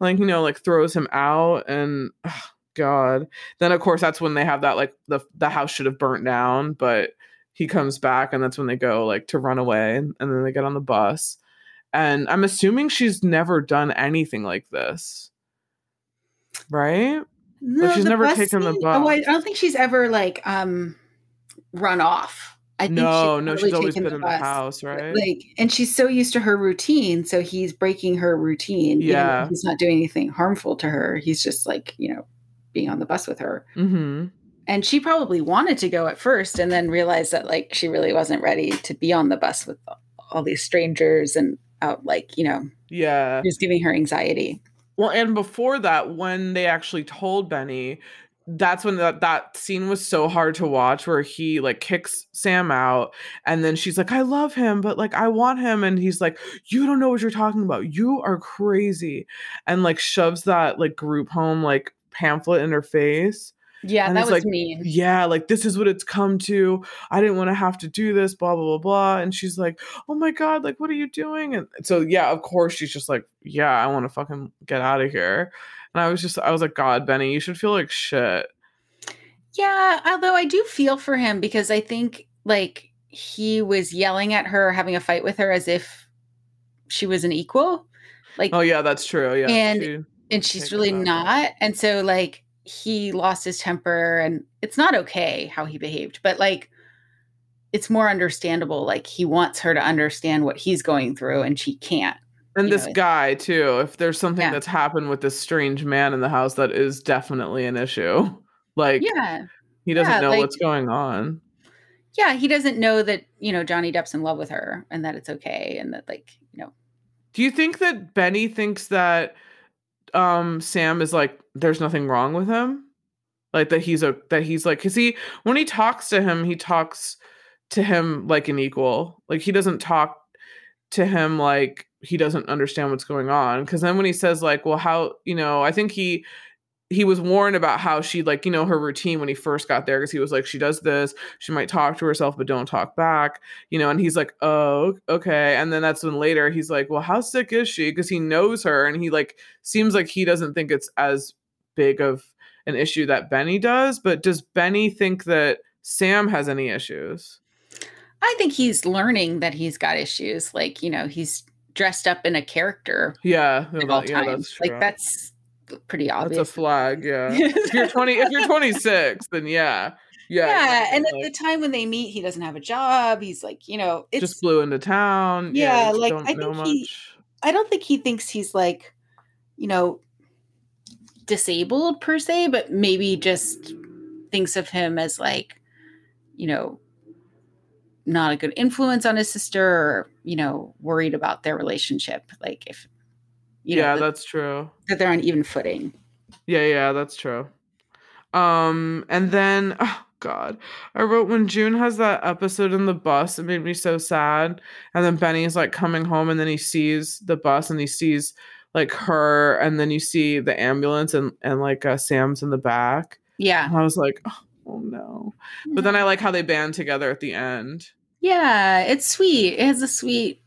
Like, you know, like throws him out and ugh, god. Then of course that's when they have that like the the house should have burnt down, but he comes back and that's when they go like to run away and, then they get on the bus. And I'm assuming she's never done anything like this. Right? No, she's never bus taken the scene- Oh, I don't think she's ever like um run off. I think No, no, she's always been in the bus. house, right? Like, and she's so used to her routine, so he's breaking her routine. even though Yeah. he's not doing anything harmful to her. He's just like you know being on the bus with her. mm-hmm. And she probably wanted to go at first, and then realized that like she really wasn't ready to be on the bus with all these strangers and out like you know Yeah. was giving her anxiety. Well, and before that, when they actually told Benny, that's when that, that scene was so hard to watch where he like kicks Sam out and then she's like, I love him, but like I want him. And he's like, You don't know what you're talking about. You are crazy. And like shoves that like group home like pamphlet in her face. Yeah, And that was like, mean. Yeah, like this is what it's come to. I didn't want to have to do this, blah, blah, blah, blah. And she's like, Oh my God, like what are you doing? And so yeah, of course she's just like, Yeah, I want to fucking get out of here. And I was just I was like, God, Benny, you should feel like shit. Yeah, although I do feel for him because I think like he was yelling at her, having a fight with her as if she was an equal. Like Oh yeah, that's true. Yeah. And- she- and she's really not. And so like he lost his temper and it's not okay how he behaved, but like it's more understandable. Like he wants her to understand what he's going through and she can't. And this know, guy too, if there's something Yeah. that's happened with this strange man in the house, that is definitely an issue. Like Yeah. he doesn't yeah, know like- what's going on. Yeah. He doesn't know that, you know, Johnny Depp's in love with her and that it's okay and that like, you know, Do you think that Benny thinks that um Sam is like there's nothing wrong with him? Like that he's a that he's like cuz he when he talks to him, he talks to him like an equal. Like he doesn't talk to him like he doesn't understand what's going on cuz then when he says like, well how, you know, I think he he was warned about how she like you know her routine when he first got there because he was like she does this she might talk to herself but don't talk back you know and he's like oh okay and then that's when later he's like well how sick is she because he knows her and he like seems like he doesn't think it's as big of an issue that benny does but does benny think that sam has any issues I think he's learning that he's got issues. Like, you know, he's dressed up in a character yeah at all yeah times. that's like that's pretty that's obvious. a flag yeah if you're 20 if you're 26 then yeah yeah yeah, and at the time when they meet, he doesn't have a job. He's like, you know, it's just blew into town. Yeah, just like, I think he- much. I don't think he thinks he's like, you know, disabled per se, but maybe just thinks of him as like, you know, not a good influence on his sister or, you know, worried about their relationship. Like if you yeah, know, that, that's true. that they're on even footing. Yeah, yeah, that's true. Um, and then oh god, I wrote when Joon has that episode in the bus, it made me so sad. And then Benny's like coming home, and then he sees the bus, and he sees like her, and then you see the ambulance, and and like uh, Sam's in the back. Yeah. And I was like, oh, oh no. But then I like how they band together at the end. Yeah, it's sweet. It has a sweet,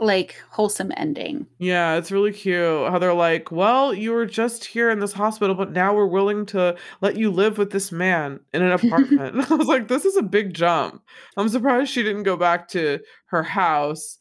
like wholesome ending. Yeah, it's really cute how they're like, well, you were just here in this hospital, but now we're willing to let you live with this man in an apartment. I was like, this is a big jump. I'm surprised she didn't go back to her house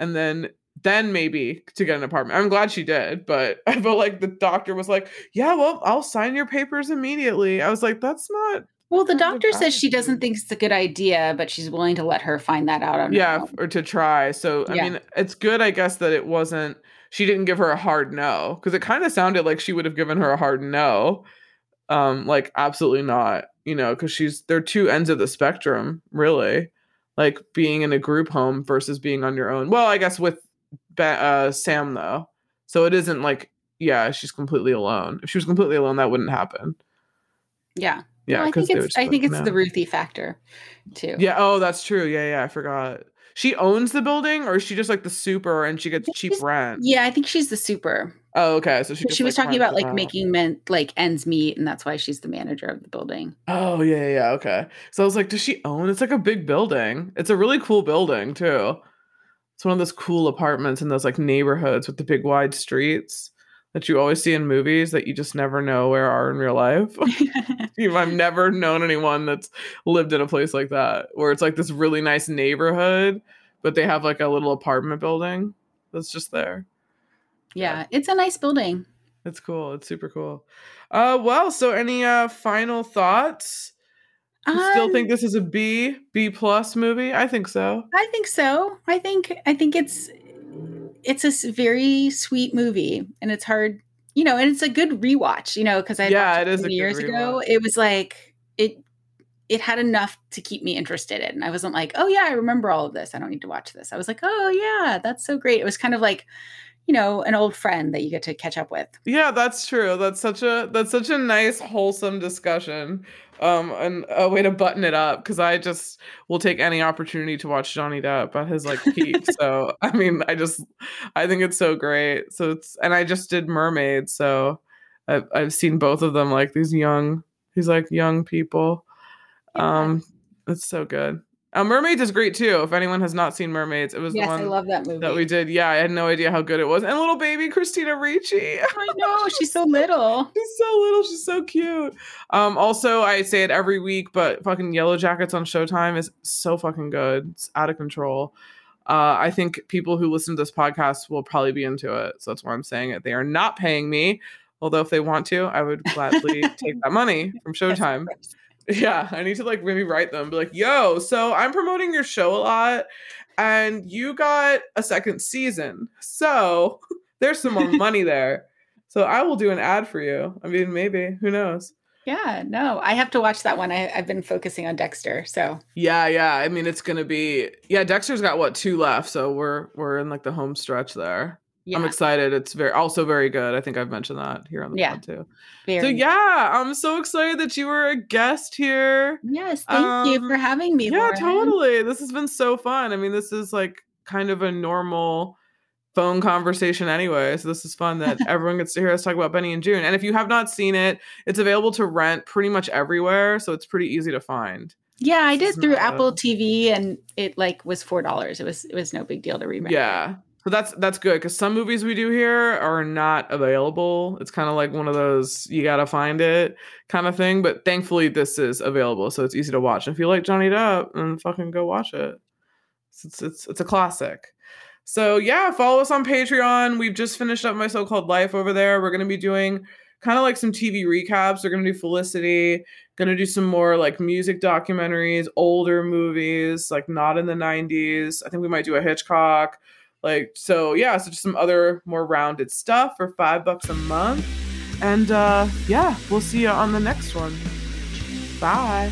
and then then maybe to get an apartment. I'm glad she did, but I felt like the doctor was like, yeah, well, I'll sign your papers immediately. I was like, that's not Well, the doctor says she doesn't think it's a good idea, but she's willing to let her find that out on her yeah or to try so i Yeah. mean it's good i guess that it wasn't she didn't give her a hard no because it kind of sounded like she would have given her a hard no um like absolutely not you know because she's they're two ends of the spectrum really like being in a group home versus being on your own well i guess with uh sam though So it isn't like yeah, she's completely alone. If she was completely alone, that wouldn't happen. Yeah. Yeah, I think it's I think it's the Ruthie factor too. Yeah. Oh, that's true. Yeah, yeah. I forgot. She owns the building, or is she just like the super and she gets cheap rent? Yeah, I think she's the super. Oh, okay. So she She, just, was like, talking about like making men like ends meet, and that's why she's the manager of the building. Oh yeah, yeah. Okay. So I was like, does she own? It's like a big building. It's a really cool building too. It's one of those cool apartments in those like neighborhoods with the big wide streets that you always see in movies that you just never know where are in real life. I've never known anyone that's lived in a place like that where it's like this really nice neighborhood, but they have like a little apartment building that's just there. yeah, it's a nice building. It's cool. It's super cool. Uh well, so any uh final thoughts? You still Um, think this is a B, B plus movie? I think so. I think so. I think I think it's it's a very sweet movie, and it's hard, you know, and it's a good rewatch, you know, because I Yeah, watched it is so a many good years ago. It was like it it had enough to keep me interested in. I wasn't like, oh yeah, I remember all of this. I don't need to watch this. I was like, oh yeah, that's so great. It was kind of like, you know, an old friend that you get to catch up with. Yeah, that's true. That's such a that's such a nice wholesome discussion. Um and a way to button it up because I just will take any opportunity to watch Johnny Depp at his like peak. so I mean, I just I think it's so great. So it's and I just did Mermaid, so I've I've seen both of them like these young these like young people. Yeah. Um it's so good. Uh, Mermaids is great too. If anyone has not seen Mermaids, it was Yes, the I love that movie. that we did. Yeah, I had no idea how good it was. And little baby Christina Ricci. I know she's so little. She's so little. She's so cute. Um, also, I say it every week, but fucking Yellowjackets on Showtime is so fucking good. It's out of control. Uh, I think people who listen to this podcast will probably be into it. So that's why I'm saying it. They are not paying me. Although if they want to, I would gladly take that money from Showtime. course. Yeah, I need to like maybe write them, be like, yo, so I'm promoting your show a lot, and you got a second season. So there's some more money there. So I will do an ad for you. I mean, maybe, who knows? Yeah, no, I have to watch that one. I, I've been focusing on Dexter, so Yeah, yeah. I mean, it's gonna be yeah, Dexter's got what, two left, so we're we're in like the home stretch there. Yeah, I'm excited. It's very also very good. I think I've mentioned that here on the Yeah. pod too. very So yeah, I'm so excited that you were a guest here. Yes, thank you Um, for having me. Yeah, Lauren. totally. This has been so fun. I mean, this is like kind of a normal phone conversation anyway. So this is fun that everyone gets to hear us talk about Benny and Joon. And if you have not seen it, it's available to rent pretty much everywhere, so it's pretty easy to find. Yeah, I did through Apple TV, and it like was four dollars. It was it was no big deal to rent. Yeah. So that's that's good because some movies we do here are not available. It's kind of like one of those you gotta find it kind of thing. But thankfully, this is available, so it's easy to watch. If you like Johnny Depp, then fucking go watch it. It's it's it's, a classic. So yeah, follow us on Patreon. We've just finished up my so-called life over there. We're gonna be doing kind of like some TV recaps. We're gonna do Felicity. Gonna do some more like music documentaries, older movies, like not in the '90s. I think we might do a Hitchcock. Like so, yeah. So just some other more rounded stuff for five bucks a month. And uh yeah, we'll see you on the next one. Bye.